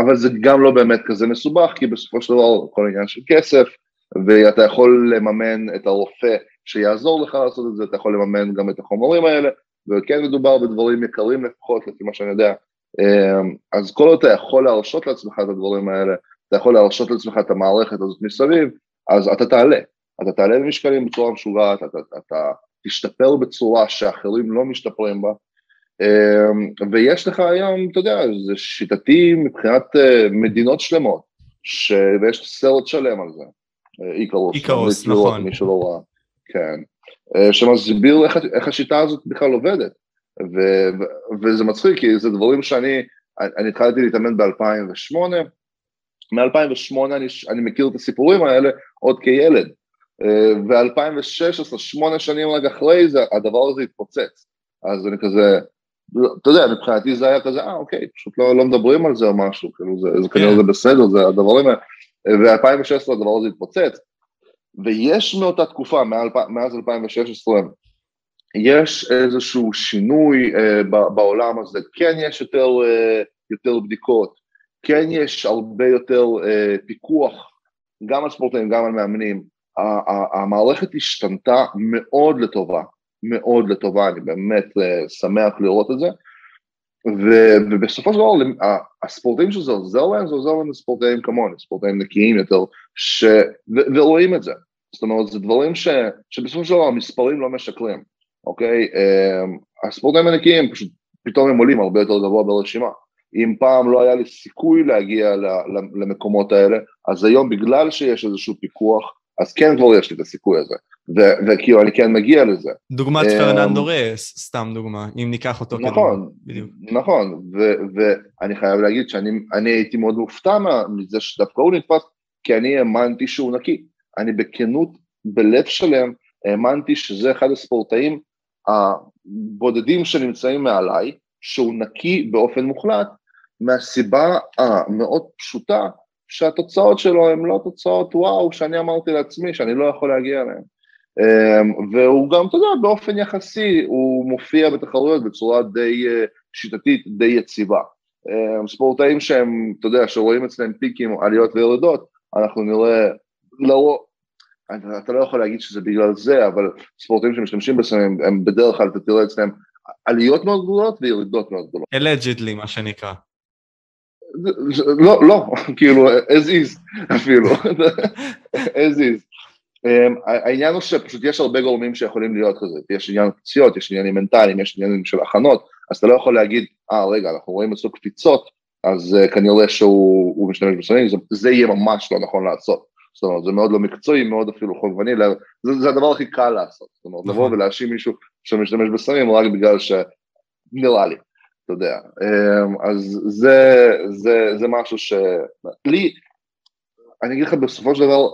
אבל זה גם לא באמת כזה מסובך, כי בסופו של דבר כל עניין של כסף, ואתה יכול לממן את הרופא שיעזור לך לעשות את זה, אתה יכול לממן גם את החומרים האלה, וכן מדובר בדברים יקרים לפחות, לפי מה שאני יודע. אז כל עוד אתה יכול להרשות לעצמך את הדברים האלה, אתה יכול להרשות לעצמך את המערכת הזאת מסביב, אז אתה תעלה. אתה תעלה במשקלים בצורה משוגעת, אתה, אתה תשתפר בצורה שאחרים לא משתפרים בה, ויש לך היום, אתה יודע, זה שיטתי מבחינת אה, מדינות שלמות, ש... ויש סרט שלם על זה, אה, איקרוס, איקרוס, נכון, מי שלא ראה, כן, אה, שמסביר איך, איך השיטה הזאת בכלל עובדת, ו, ו, וזה מצחיק, כי זה דברים שאני, אני התחלתי להתאמן ב-2008, מ-2008 אני, אני מכיר את הסיפורים האלה עוד כילד, ו-2016, שמונה שנים רק אחרי זה, הדבר הזה התפוצץ, אז אני כזה, אתה יודע, מבחינתי זה היה כזה, אה אוקיי, פשוט לא, לא מדברים על זה או משהו, כאילו זה, זה כנראה זה בסדר, זה הדברים האלה, ו-2016 הדבר הזה התפוצץ, ויש מאותה תקופה, מאז 2016, יש איזשהו שינוי uh, בעולם הזה, כן יש יותר, uh, יותר בדיקות, כן יש הרבה יותר uh, פיקוח, גם על ספורטאים, גם על מאמנים, המערכת השתנתה מאוד לטובה, מאוד לטובה, אני באמת uh, שמח לראות את זה, ו, ובסופו של דבר הספורטאים שזה עוזר להם, זה עוזר להם לספורטאים כמוני, ספורטאים נקיים יותר, ש, ו, ורואים את זה, זאת אומרת זה דברים ש, שבסופו של דבר המספרים לא משקרים, אוקיי? Um, הספורטאים הנקיים פשוט פתאום הם עולים הרבה יותר גבוה ברשימה. אם פעם לא היה לי סיכוי להגיע למקומות האלה, אז היום בגלל שיש איזשהו פיקוח, אז כן כבר יש לי את הסיכוי הזה, וכאילו אני כן מגיע לזה. דוגמת אמ, פרננדו רייס, סתם דוגמה, אם ניקח אותו כדוגמה. נכון, נכון, ואני חייב להגיד שאני הייתי מאוד מופתע מזה שדווקא הוא נתפס, כי אני האמנתי שהוא נקי. אני בכנות, בלב שלם, האמנתי שזה אחד הספורטאים הבודדים שנמצאים מעליי, שהוא נקי באופן מוחלט, מהסיבה המאוד פשוטה שהתוצאות שלו הן לא תוצאות וואו שאני אמרתי לעצמי שאני לא יכול להגיע אליהן. אמ, והוא גם, אתה יודע, באופן יחסי הוא מופיע בתחרויות בצורה די אה, שיטתית, די יציבה. אמ, ספורטאים שהם, אתה יודע, שרואים אצלם פיקים, עליות וירידות, אנחנו נראה, לא, אתה לא יכול להגיד שזה בגלל זה, אבל ספורטאים שמשתמשים בסמים, הם בדרך כלל, אתה תראה אצלם עליות מאוד גדולות וירידות מאוד גדולות. אלג'דלי, מה שנקרא. לא, לא, כאילו, as is אפילו, as is. Um, העניין הוא שפשוט יש הרבה גורמים שיכולים להיות כזה, יש עניין פציעות, יש עניינים מנטליים, יש עניינים של הכנות, אז אתה לא יכול להגיד, אה ah, רגע, אנחנו רואים אצלו קפיצות, אז uh, כנראה שהוא משתמש בסמים, זה, זה יהיה ממש לא נכון לעשות. זאת אומרת, זה מאוד לא מקצועי, מאוד אפילו חובבני, זה, זה הדבר הכי קל לעשות, זאת אומרת, לבוא נכון. ולהאשים מישהו שמשתמש בסמים רק בגלל שנראה לי. אתה יודע, אמ, אז זה, זה, זה משהו שלי, אני אגיד לך בסופו של דבר,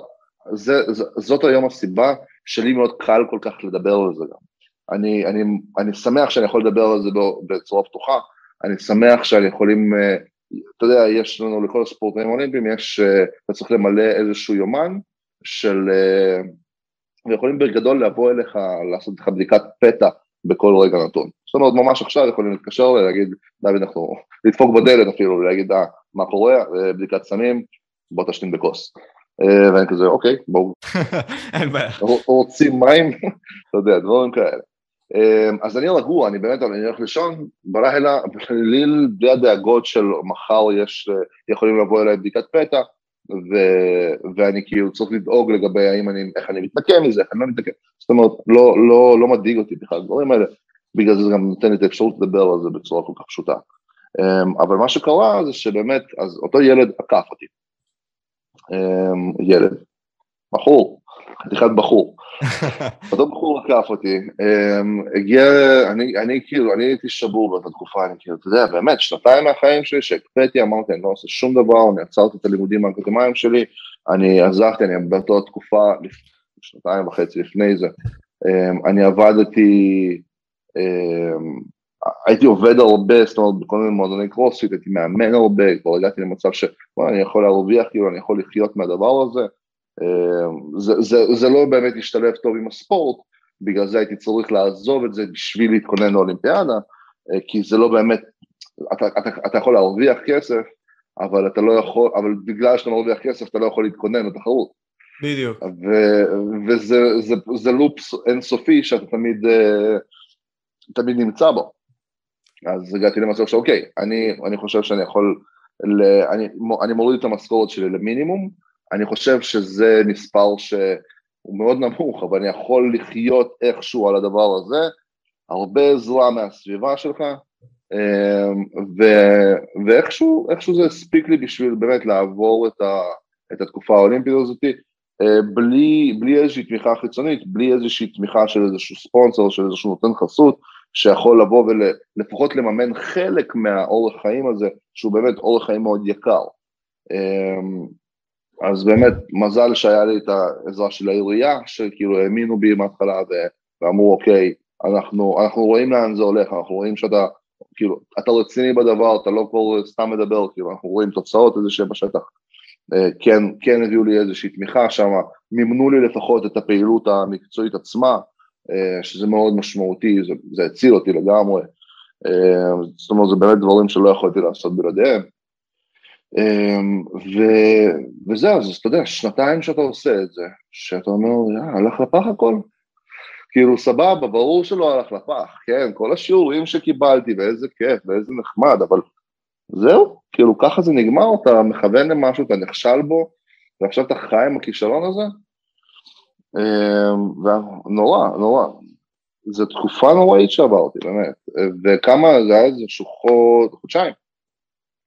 זה, זה, זאת היום הסיבה שלי מאוד קל כל כך לדבר על זה גם. אני, אני, אני שמח שאני יכול לדבר על זה בצורה פתוחה, אני שמח שאני יכולים, אה, אתה יודע, יש לנו לכל הספורטאים האולימפיים, יש, אה, אתה צריך למלא איזשהו יומן של, אה, ויכולים בגדול לבוא אליך, לעשות לך בדיקת פתע בכל רגע נתון. זאת אומרת, ממש עכשיו יכולים להתקשר ולהגיד, דוד, אנחנו לדפוק בדלת אפילו, ולהגיד, אה, מה קורה, אה, בדיקת סמים, בוא תשתין בכוס. אה, ואני כזה, אוקיי, בואו. אין בעיה. רוצים מים? אתה יודע, דברים כאלה. אה, אז אני רגוע, אני באמת, אני הולך לישון בלילה, בלי, בלי הדאגות של מחר יש, יכולים לבוא אליי בדיקת פתע, ו, ואני כאילו צריך לדאוג לגבי האם אני, איך אני מתנקם מזה, איך אני לא מתנקם, זאת אומרת, לא, לא, לא מדאיג אותי בכלל, הדברים האלה, בגלל זה גם נותן את האפשרות לדבר על זה בצורה כל כך פשוטה. אמ, אבל מה שקרה זה שבאמת, אז אותו ילד עקף אותי. אמ, ילד, בחור, חתיכת בחור. אותו בחור עקף אותי, אמ, הגיע, אני, אני כאילו, אני הייתי שבור באותה תקופה, אני כאילו, אתה יודע, באמת, שנתיים מהחיים שלי שהקפאתי, אמרתי, אני לא עושה שום דבר, אני עצרתי את הלימודים האקדמיים שלי, אני עזרתי, אני באותה תקופה, שנתיים וחצי לפני זה, אני עבדתי, הייתי עובד הרבה, זאת אומרת, בכל מיני מועדוני קרוספיט, הייתי מאמן הרבה, כבר הגעתי למצב שאני יכול להרוויח, כאילו, אני יכול לחיות מהדבר הזה, אמ, זה, זה, זה לא באמת השתלב טוב עם הספורט, בגלל זה הייתי צריך לעזוב את זה בשביל להתכונן לאולימפיאדה, אה, כי זה לא באמת, אתה, אתה, אתה יכול להרוויח כסף, אבל אתה לא יכול, אבל בגלל שאתה מרוויח כסף אתה לא יכול להתכונן לתחרות. בדיוק. ו- וזה זה, זה לופס אינסופי שאתה תמיד, uh, תמיד נמצא בו. אז הגעתי למצב שאוקיי, אני, אני חושב שאני יכול, ל, אני, אני מוריד את המשכורת שלי למינימום, אני חושב שזה מספר שהוא מאוד נמוך, אבל אני יכול לחיות איכשהו על הדבר הזה, הרבה עזרה מהסביבה שלך, אמ, ו, ואיכשהו זה הספיק לי בשביל באמת לעבור את, ה, את התקופה האולימפית הזאת, אה, בלי, בלי איזושהי תמיכה חיצונית, בלי איזושהי תמיכה של איזשהו ספונסר, של איזשהו נותן חסות, שיכול לבוא ולפחות לממן חלק מהאורך חיים הזה, שהוא באמת אורך חיים מאוד יקר. אמ, אז באמת מזל שהיה לי את העזרה של העירייה, שכאילו האמינו בי מההתחלה ואמרו אוקיי, אנחנו, אנחנו רואים לאן זה הולך, אנחנו רואים שאתה, כאילו, אתה רציני בדבר, אתה לא כבר סתם מדבר, כאילו, אנחנו רואים תוצאות איזה שהן בשטח. אה, כן, כן הביאו לי איזושהי תמיכה שם, מימנו לי לפחות את הפעילות המקצועית עצמה, שזה מאוד משמעותי, זה, זה הציל אותי לגמרי. אה, זאת אומרת, זה באמת דברים שלא יכולתי לעשות בלעדיהם. ו, וזהו, אז אתה יודע, שנתיים שאתה עושה את זה, שאתה אומר, יאללה, הלך לפח הכל. כאילו, סבבה, ברור שלא הלך לפח, כן, כל השיעורים שקיבלתי, ואיזה כיף, ואיזה נחמד, אבל זהו, כאילו, ככה זה נגמר, אתה מכוון למשהו, אתה נכשל בו, ועכשיו אתה חי עם הכישלון הזה, אמ, ונורא, נורא. זו תקופה נוראית שעברתי, באמת. וכמה, זה היה איזה חוד, חודשיים.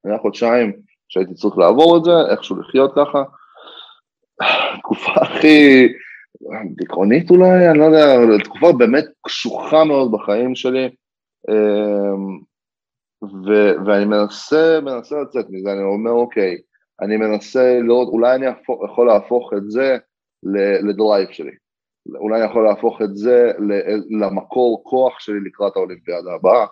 היה חודשיים שהייתי צריך לעבור את זה, איכשהו לחיות ככה. תקופה הכי דיכאונית אולי, אני לא יודע, תקופה באמת קשוחה מאוד בחיים שלי. אמ, ו- ואני מנסה, מנסה לצאת מזה, אני אומר, אוקיי, אני מנסה לראות, אולי אני יכול להפוך את זה לדרייב שלי. אולי אני יכול להפוך את זה למקור כוח שלי לקראת האולימפיאדה הבאה.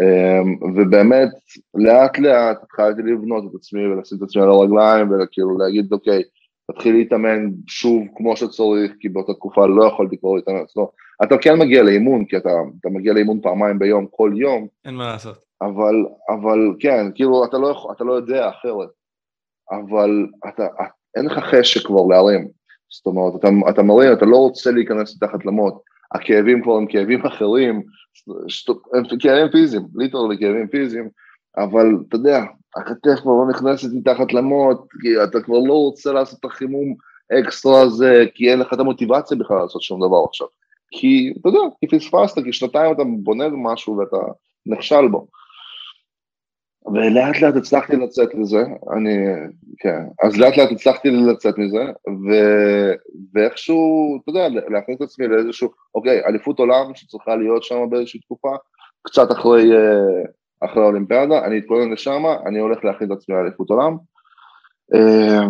אמ, ובאמת, לאט לאט התחלתי לבנות את עצמי ולשים את עצמי על הרגליים וכאילו להגיד, אוקיי, תתחיל להתאמן שוב כמו שצריך, כי באותה תקופה לא יכולתי כבר להתאמן. לא, אתה כן מגיע לאימון, כי אתה, אתה מגיע לאימון פעמיים ביום, כל יום. אין מה לעשות. אבל, אבל כן, כאילו, אתה לא, אתה לא יודע אחרת. אבל אתה, אין לך חשק כבר להרים. זאת אומרת, אתה, אתה מרים, אתה לא רוצה להיכנס מתחת למוט, הכאבים כבר הם כאבים אחרים, הם כאבים פיזיים, literally כאבים פיזיים, אבל אתה יודע, הכתף כבר לא נכנסת מתחת למוט, כי אתה כבר לא רוצה לעשות את החימום אקסטרה הזה, כי אין לך את המוטיבציה בכלל לעשות שום דבר עכשיו. כי, אתה יודע, כי פספסת, כי שנתיים אתה בונה משהו ואתה נכשל בו. ולאט לאט הצלחתי לצאת מזה, אני, כן, אז לאט לאט הצלחתי לצאת מזה, ו, ואיכשהו, אתה יודע, להכניס את עצמי לאיזשהו, אוקיי, אליפות עולם שצריכה להיות שם באיזושהי תקופה, קצת אחרי, אה, אחרי האולימפיאדה, אני אתכונן לשם, אני הולך להכניס את עצמי לאליפות עולם, אה,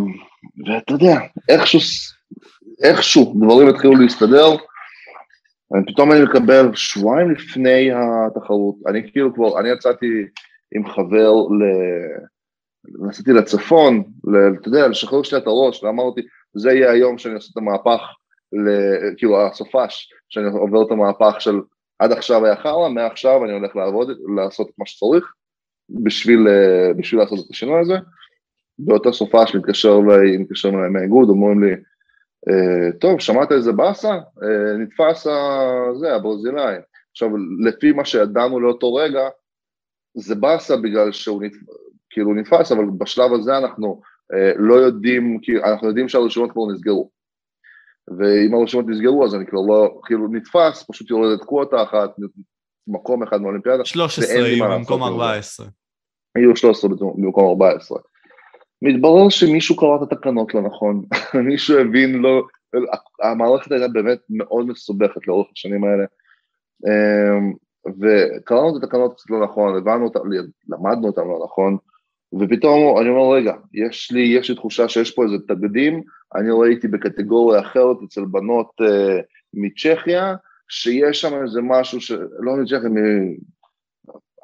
ואתה יודע, איכשהו, איכשהו דברים התחילו להסתדר, פתאום אני מקבל שבועיים לפני התחרות, אני כאילו כבר, אני יצאתי עם חבר, ל... נסעתי לצפון, ל... אתה יודע, לשחרר שנייה את הראש, ואמרתי, זה יהיה היום שאני עושה את המהפך, ל... כאילו הסופש, שאני עובר את המהפך של עד עכשיו היה חרא, מעכשיו אני הולך לעבוד, לעשות את מה שצריך, בשביל, בשביל לעשות את השינוי הזה. באותה סופש מתקשר אליי, מתקשר אליי מהאיגוד, אומרים לי, אה, טוב, שמעת איזה באסה? אה, נתפס זה, הברזילאי. עכשיו, לפי מה שידענו לאותו רגע, זה באסה בגלל שהוא נתפס, כאילו נתפס, אבל בשלב הזה אנחנו אה, לא יודעים, כי אנחנו יודעים שהרשימות כבר נסגרו. ואם הרשימות נסגרו אז אני כבר לא, כאילו נתפס, פשוט יורדת קווטה אחת, מקום אחד מהאולימפיאדה. 13 במקום 14. היו 13 במקום 14. מתברר שמישהו קרא את התקנות לא נכון, מישהו הבין לא, המערכת הייתה באמת מאוד מסובכת לאורך השנים האלה. וקראנו את התקנות קצת לא נכון, הבנו אותן, למדנו אותן לא נכון, ופתאום אני אומר, רגע, יש לי, יש לי תחושה שיש פה איזה תקדים, אני ראיתי בקטגוריה אחרת אצל בנות uh, מצ'כיה, שיש שם איזה משהו, ש... לא מצ'כיה, מ...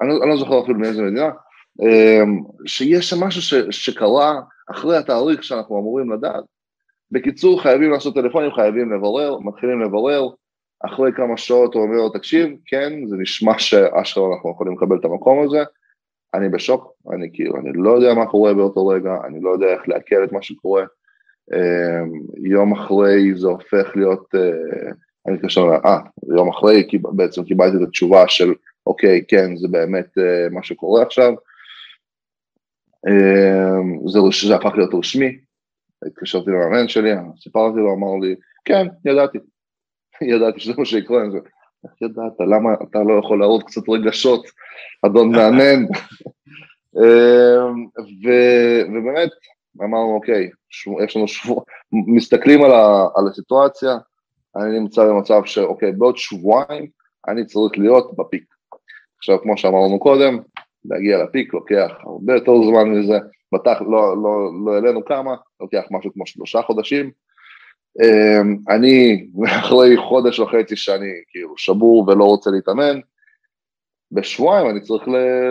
אני, לא, אני לא זוכר אפילו מאיזה מדינה, um, שיש שם משהו ש, שקרה אחרי התאריך שאנחנו אמורים לדעת. בקיצור, חייבים לעשות טלפונים, חייבים לברר, מתחילים לברר, אחרי כמה שעות הוא אומר לו, תקשיב, כן, זה נשמע שאשכרה אנחנו יכולים לקבל את המקום הזה, אני בשוק, אני כאילו, אני לא יודע מה קורה באותו רגע, אני לא יודע איך לעכל את מה שקורה. יום אחרי זה הופך להיות, אני מתקשר, אה, יום אחרי בעצם קיבלתי את התשובה של, אוקיי, כן, זה באמת מה שקורה עכשיו. זה, זה הפך להיות רשמי, התקשרתי למאמן שלי, סיפרתי לו, אמר לי, כן, ידעתי, ידעתי שזה מה שיקרה, איך ידעת, למה אתה לא יכול להראות קצת רגשות, אדון מאמן? אמ, ובאמת, אמרנו, אוקיי, יש לנו שבוע, מסתכלים על, ה, על הסיטואציה, אני נמצא במצב שאוקיי, בעוד שבועיים אני צריך להיות בפיק. עכשיו, כמו שאמרנו קודם, להגיע לפיק לוקח הרבה יותר זמן מזה, בטח לא, לא, לא העלינו כמה, לוקח משהו כמו שלושה חודשים. אמ, אני אחרי חודש וחצי שאני כאילו שבור ולא רוצה להתאמן, בשבועיים אני צריך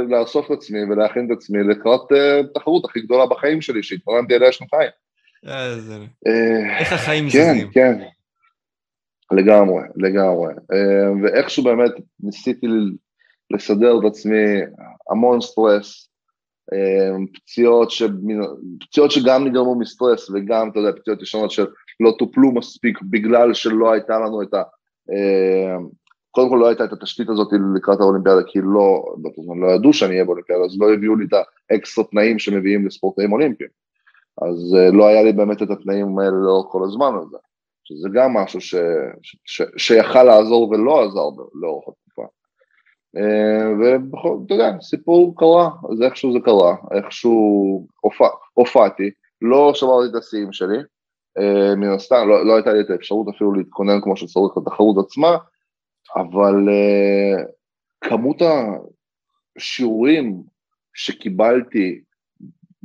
לאסוף את עצמי ולהכין את עצמי לקראת אה, הכי גדולה בחיים שלי, שהתפרנתי עליה שנתיים. אה, איך החיים כן, זזים. כן, כן, לגמרי, לגמרי. ואיכשהו באמת ניסיתי לסדר את עצמי המון סטרס, פציעות, ש... פציעות שגם נגרמו מסטרס וגם, אתה יודע, פציעות ישנות שלא טופלו מספיק בגלל שלא הייתה לנו את ה... קודם כל לא הייתה את התשתית הזאת לקראת האולימפיאדה, כי לא, באותו זמן לא ידעו שאני אהיה באולימפיאדה, אז לא הביאו לי את האקסטרה תנאים שמביאים לספורטאים אולימפיים. אז uh, לא היה לי באמת את התנאים האלה לאורך כל הזמן הזה, שזה גם משהו ש, ש, ש, שיכל לעזור ולא עזר לאורך התקופה. Uh, ואתה יודע, סיפור קרה, אז איכשהו זה קרה, איכשהו הופע, הופעתי, לא שברתי את השיאים שלי, מן הסתם, לא, לא הייתה לי את האפשרות אפילו להתכונן כמו שצריך לתחרות עצמה, אבל uh, כמות השיעורים שקיבלתי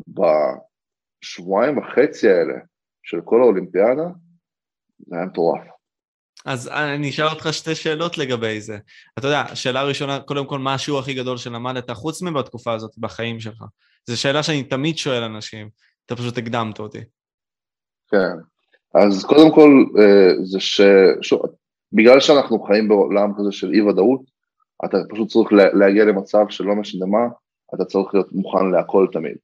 בשבועיים וחצי האלה של כל האולימפיאדה, זה היה מטורף. אז אני אשאל אותך שתי שאלות לגבי זה. אתה יודע, שאלה ראשונה, קודם כל, מה השיעור הכי גדול שלמדת חוץ מבתקופה הזאת בחיים שלך? זו שאלה שאני תמיד שואל אנשים, אתה פשוט הקדמת אותי. כן, אז קודם כל, אה, זה ש... שוב, בגלל שאנחנו חיים בעולם כזה של אי ודאות, אתה פשוט צריך להגיע למצב שלא משנה מה, אתה צריך להיות מוכן להכל תמיד.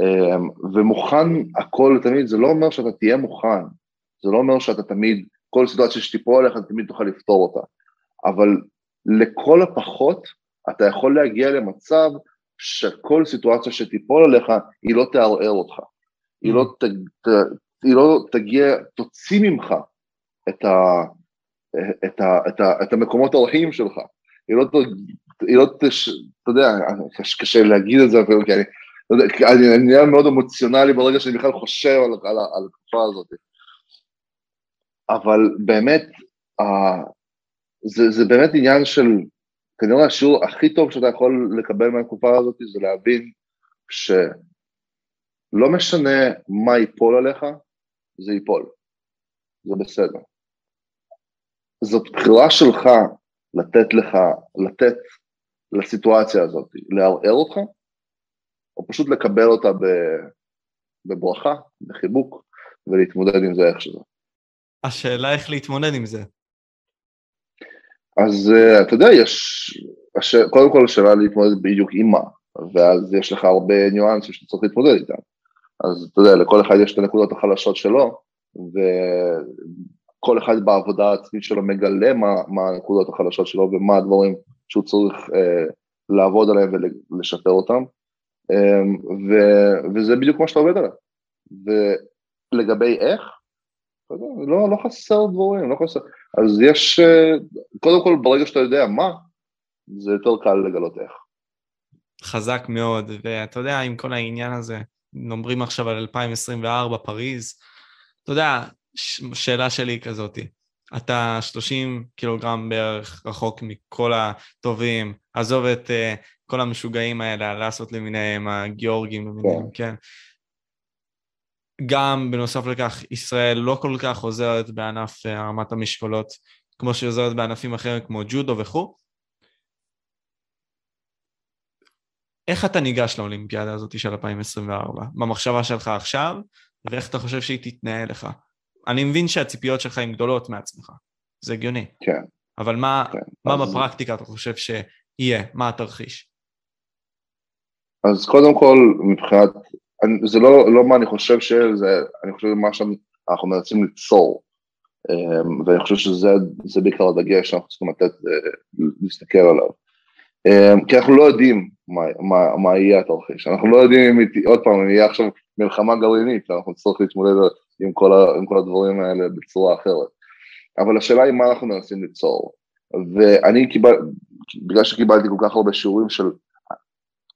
אמ, ומוכן הכל תמיד, זה לא אומר שאתה תהיה מוכן, זה לא אומר שאתה תמיד, כל סיטואציה שתיפול עליך, אתה תמיד תוכל לפתור אותה. אבל לכל הפחות, אתה יכול להגיע למצב שכל סיטואציה שתיפול עליך, היא לא תערער אותך. היא לא, ת, ת, היא לא תגיע, תוציא ממך את, ה, את, ה, את, ה, את המקומות הרעים שלך. היא לא, היא לא תש... אתה יודע, קשה להגיד את זה אפילו, כי אני, אני, אני נהיה מאוד אמוציונלי ברגע שאני בכלל חושב על, על, על התקופה הזאת. אבל באמת, uh, זה, זה באמת עניין של, כנראה השיעור הכי טוב שאתה יכול לקבל מהתקופה הזאת זה להבין שלא משנה מה ייפול עליך, זה ייפול, זה בסדר. זאת בחירה שלך לתת לך, לתת לסיטואציה הזאת, לערער אותך, או פשוט לקבל אותה בברכה, בחיבוק, ולהתמודד עם זה איך שזה. השאלה איך להתמודד עם זה. אז uh, אתה יודע, יש, הש... קודם כל השאלה להתמודד בדיוק עם מה, ואז יש לך הרבה ניואנסים שאתה צריך להתמודד איתם. אז אתה יודע, לכל אחד יש את הנקודות החלשות שלו, ו... כל אחד בעבודה העצמית שלו מגלה מה, מה הנקודות החלשות שלו ומה הדברים שהוא צריך אה, לעבוד עליהם ולשפר אותם, אה, ו, וזה בדיוק מה שאתה עובד עליו. ולגבי איך, לא, לא חסר דברים, לא חסר, אז יש, אה, קודם כל ברגע שאתה יודע מה, זה יותר קל לגלות איך. חזק מאוד, ואתה יודע, עם כל העניין הזה, אומרים עכשיו על 2024, פריז, אתה יודע, שאלה שלי כזאתי, אתה 30 קילוגרם בערך רחוק מכל הטובים, עזוב את uh, כל המשוגעים האלה, לעשות למיניהם, הגיאורגים למיניהם, כן. כן? גם בנוסף לכך, ישראל לא כל כך עוזרת בענף uh, הרמת המשקולות, כמו שהיא עוזרת בענפים אחרים כמו ג'ודו וכו'. איך אתה ניגש לאולימפיאדה הזאת של 2024? במחשבה שלך עכשיו, ואיך אתה חושב שהיא תתנהל לך? אני מבין שהציפיות שלך הן גדולות מעצמך, זה הגיוני. כן. אבל מה, כן. מה אז... בפרקטיקה אתה חושב שיהיה? מה התרחיש? אז קודם כל, מבחינת, אני, זה לא, לא מה אני חושב שזה, אני חושב מה שאנחנו מנסים ליצור. אמ, ואני חושב שזה בעיקר הדגש שאנחנו צריכים לתת, אה, להסתכל עליו. אמ, כי אנחנו לא יודעים מה, מה, מה יהיה התרחיש, אנחנו לא יודעים אם, עוד פעם, אם יהיה עכשיו מלחמה גרעינית, אנחנו נצטרך להתמודד עם כל, ה, עם כל הדברים האלה בצורה אחרת. אבל השאלה היא מה אנחנו מנסים ליצור. ואני קיבל, בגלל שקיבלתי כל כך הרבה שיעורים של,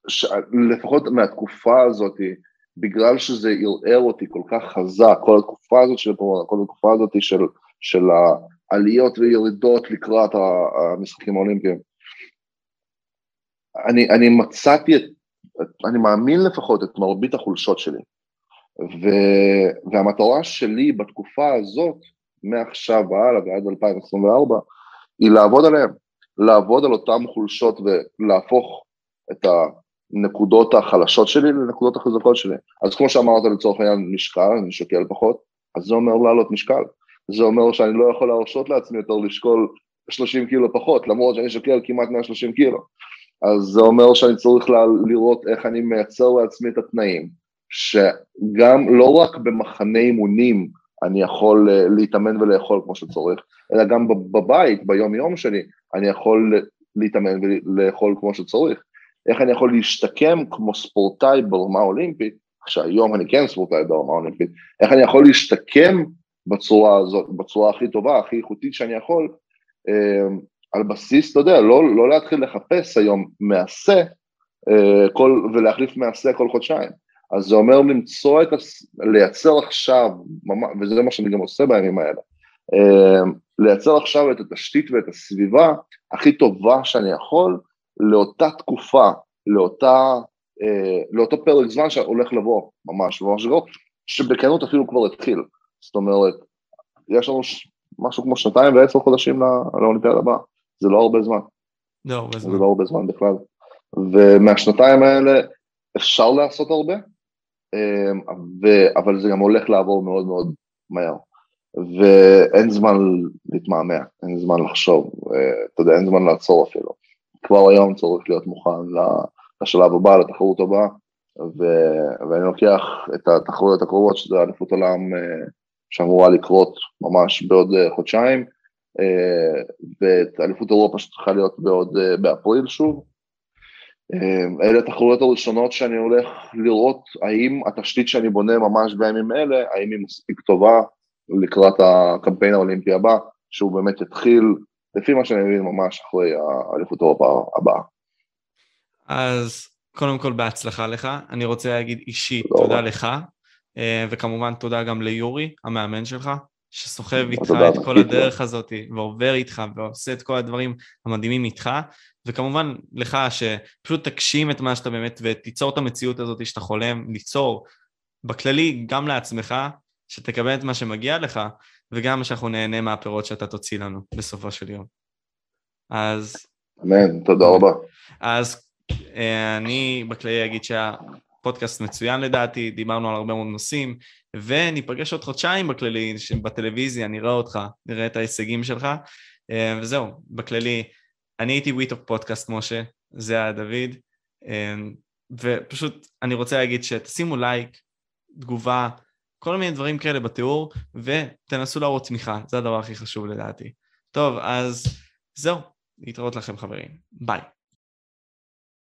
ש, לפחות מהתקופה הזאת, בגלל שזה ערער אותי כל כך חזק, כל התקופה הזאת של הקורונה, כל התקופה הזאת של, של העליות וירידות לקראת המשחקים האולימפיים, אני, אני מצאתי את, אני מאמין לפחות את מרבית החולשות שלי. ו, והמטרה שלי בתקופה הזאת, מעכשיו והלאה ועד 2024, היא לעבוד עליהם, לעבוד על אותם חולשות ולהפוך את הנקודות החלשות שלי לנקודות החזקות שלי. אז כמו שאמרת לצורך העניין משקל, אני שוקל פחות, אז זה אומר לעלות משקל. זה אומר שאני לא יכול להרשות לעצמי יותר לשקול 30 קילו פחות, למרות שאני שוקל כמעט 130 קילו. אז זה אומר שאני צריך לראות איך אני מייצר לעצמי את התנאים, שגם לא רק במחנה אימונים אני יכול אה, להתאמן ולאכול כמו שצריך, אלא גם בבית, ביום יום שלי, אני יכול להתאמן ולאכול כמו שצריך. איך אני יכול להשתקם כמו ספורטאי ברמה אולימפית, שהיום אני כן ספורטאי ברמה אולימפית, איך אני יכול להשתקם בצורה הזאת, בצורה הכי טובה, הכי איכותית שאני יכול, אה, על בסיס, אתה יודע, לא, לא להתחיל לחפש היום מעשה אה, כל, ולהחליף מעשה כל חודשיים. אז זה אומר למצוא את, הס... לייצר עכשיו, וזה מה שאני גם עושה בימים האלה, אה, לייצר עכשיו את התשתית ואת הסביבה הכי טובה שאני יכול לאותה תקופה, לאותה, אה, לאותו פרק זמן שהולך לבוא, ממש, ממש לא, שבכנות אפילו כבר התחיל. זאת אומרת, יש לנו משהו כמו שנתיים ועשר חודשים לאולימפיאדה הבאה. זה לא הרבה זמן. לא הרבה זמן. זה לא הרבה זמן בכלל. ומהשנתיים האלה אפשר לעשות הרבה, אמ, ו... אבל זה גם הולך לעבור מאוד מאוד מהר. ואין זמן להתמהמה, אין זמן לחשוב, אה, אתה יודע, אין זמן לעצור אפילו. כבר היום צריך להיות מוכן לשלב הבא, לתחרות הבאה, ו... ואני לוקח את התחרויות הקרובות, שזה אליפות עולם אה, שאמורה לקרות ממש בעוד אה, חודשיים, ואת אליפות אירופה שצריכה להיות בעוד, אה, באפריל שוב. אה, אלה התחרויות הראשונות שאני הולך לראות האם התשתית שאני בונה ממש בימים אלה, האם היא מספיק טובה לקראת הקמפיין האולימפי הבא, שהוא באמת יתחיל, לפי מה שאני מבין, ממש אחרי האליפות אירופה הבאה. אז קודם כל בהצלחה לך, אני רוצה להגיד אישית תודה, תודה לך, וכמובן תודה גם ליורי, המאמן שלך, שסוחב איתך את כל הדרך הזאת, ועובר איתך, ועושה את כל הדברים המדהימים איתך, וכמובן לך שפשוט תגשים את מה שאתה באמת, ותיצור את המציאות הזאת שאתה חולם ליצור, בכללי גם לעצמך, שתקבל את מה שמגיע לך, וגם שאנחנו נהנה מהפירות שאתה תוציא לנו בסופו של יום. אז... אמן, תודה רבה. אז אה, אני בכללי אגיד שה... פודקאסט מצוין לדעתי, דיברנו על הרבה מאוד נושאים, וניפגש עוד חודשיים בכללי, בטלוויזיה, נראה אותך, נראה את ההישגים שלך, אה, וזהו, בכללי, אני הייתי וויטוק פודקאסט, משה, זה היה דוד, אה, ופשוט אני רוצה להגיד שתשימו לייק, תגובה, כל מיני דברים כאלה בתיאור, ותנסו להראות תמיכה, זה הדבר הכי חשוב לדעתי. טוב, אז זהו, להתראות לכם חברים, ביי.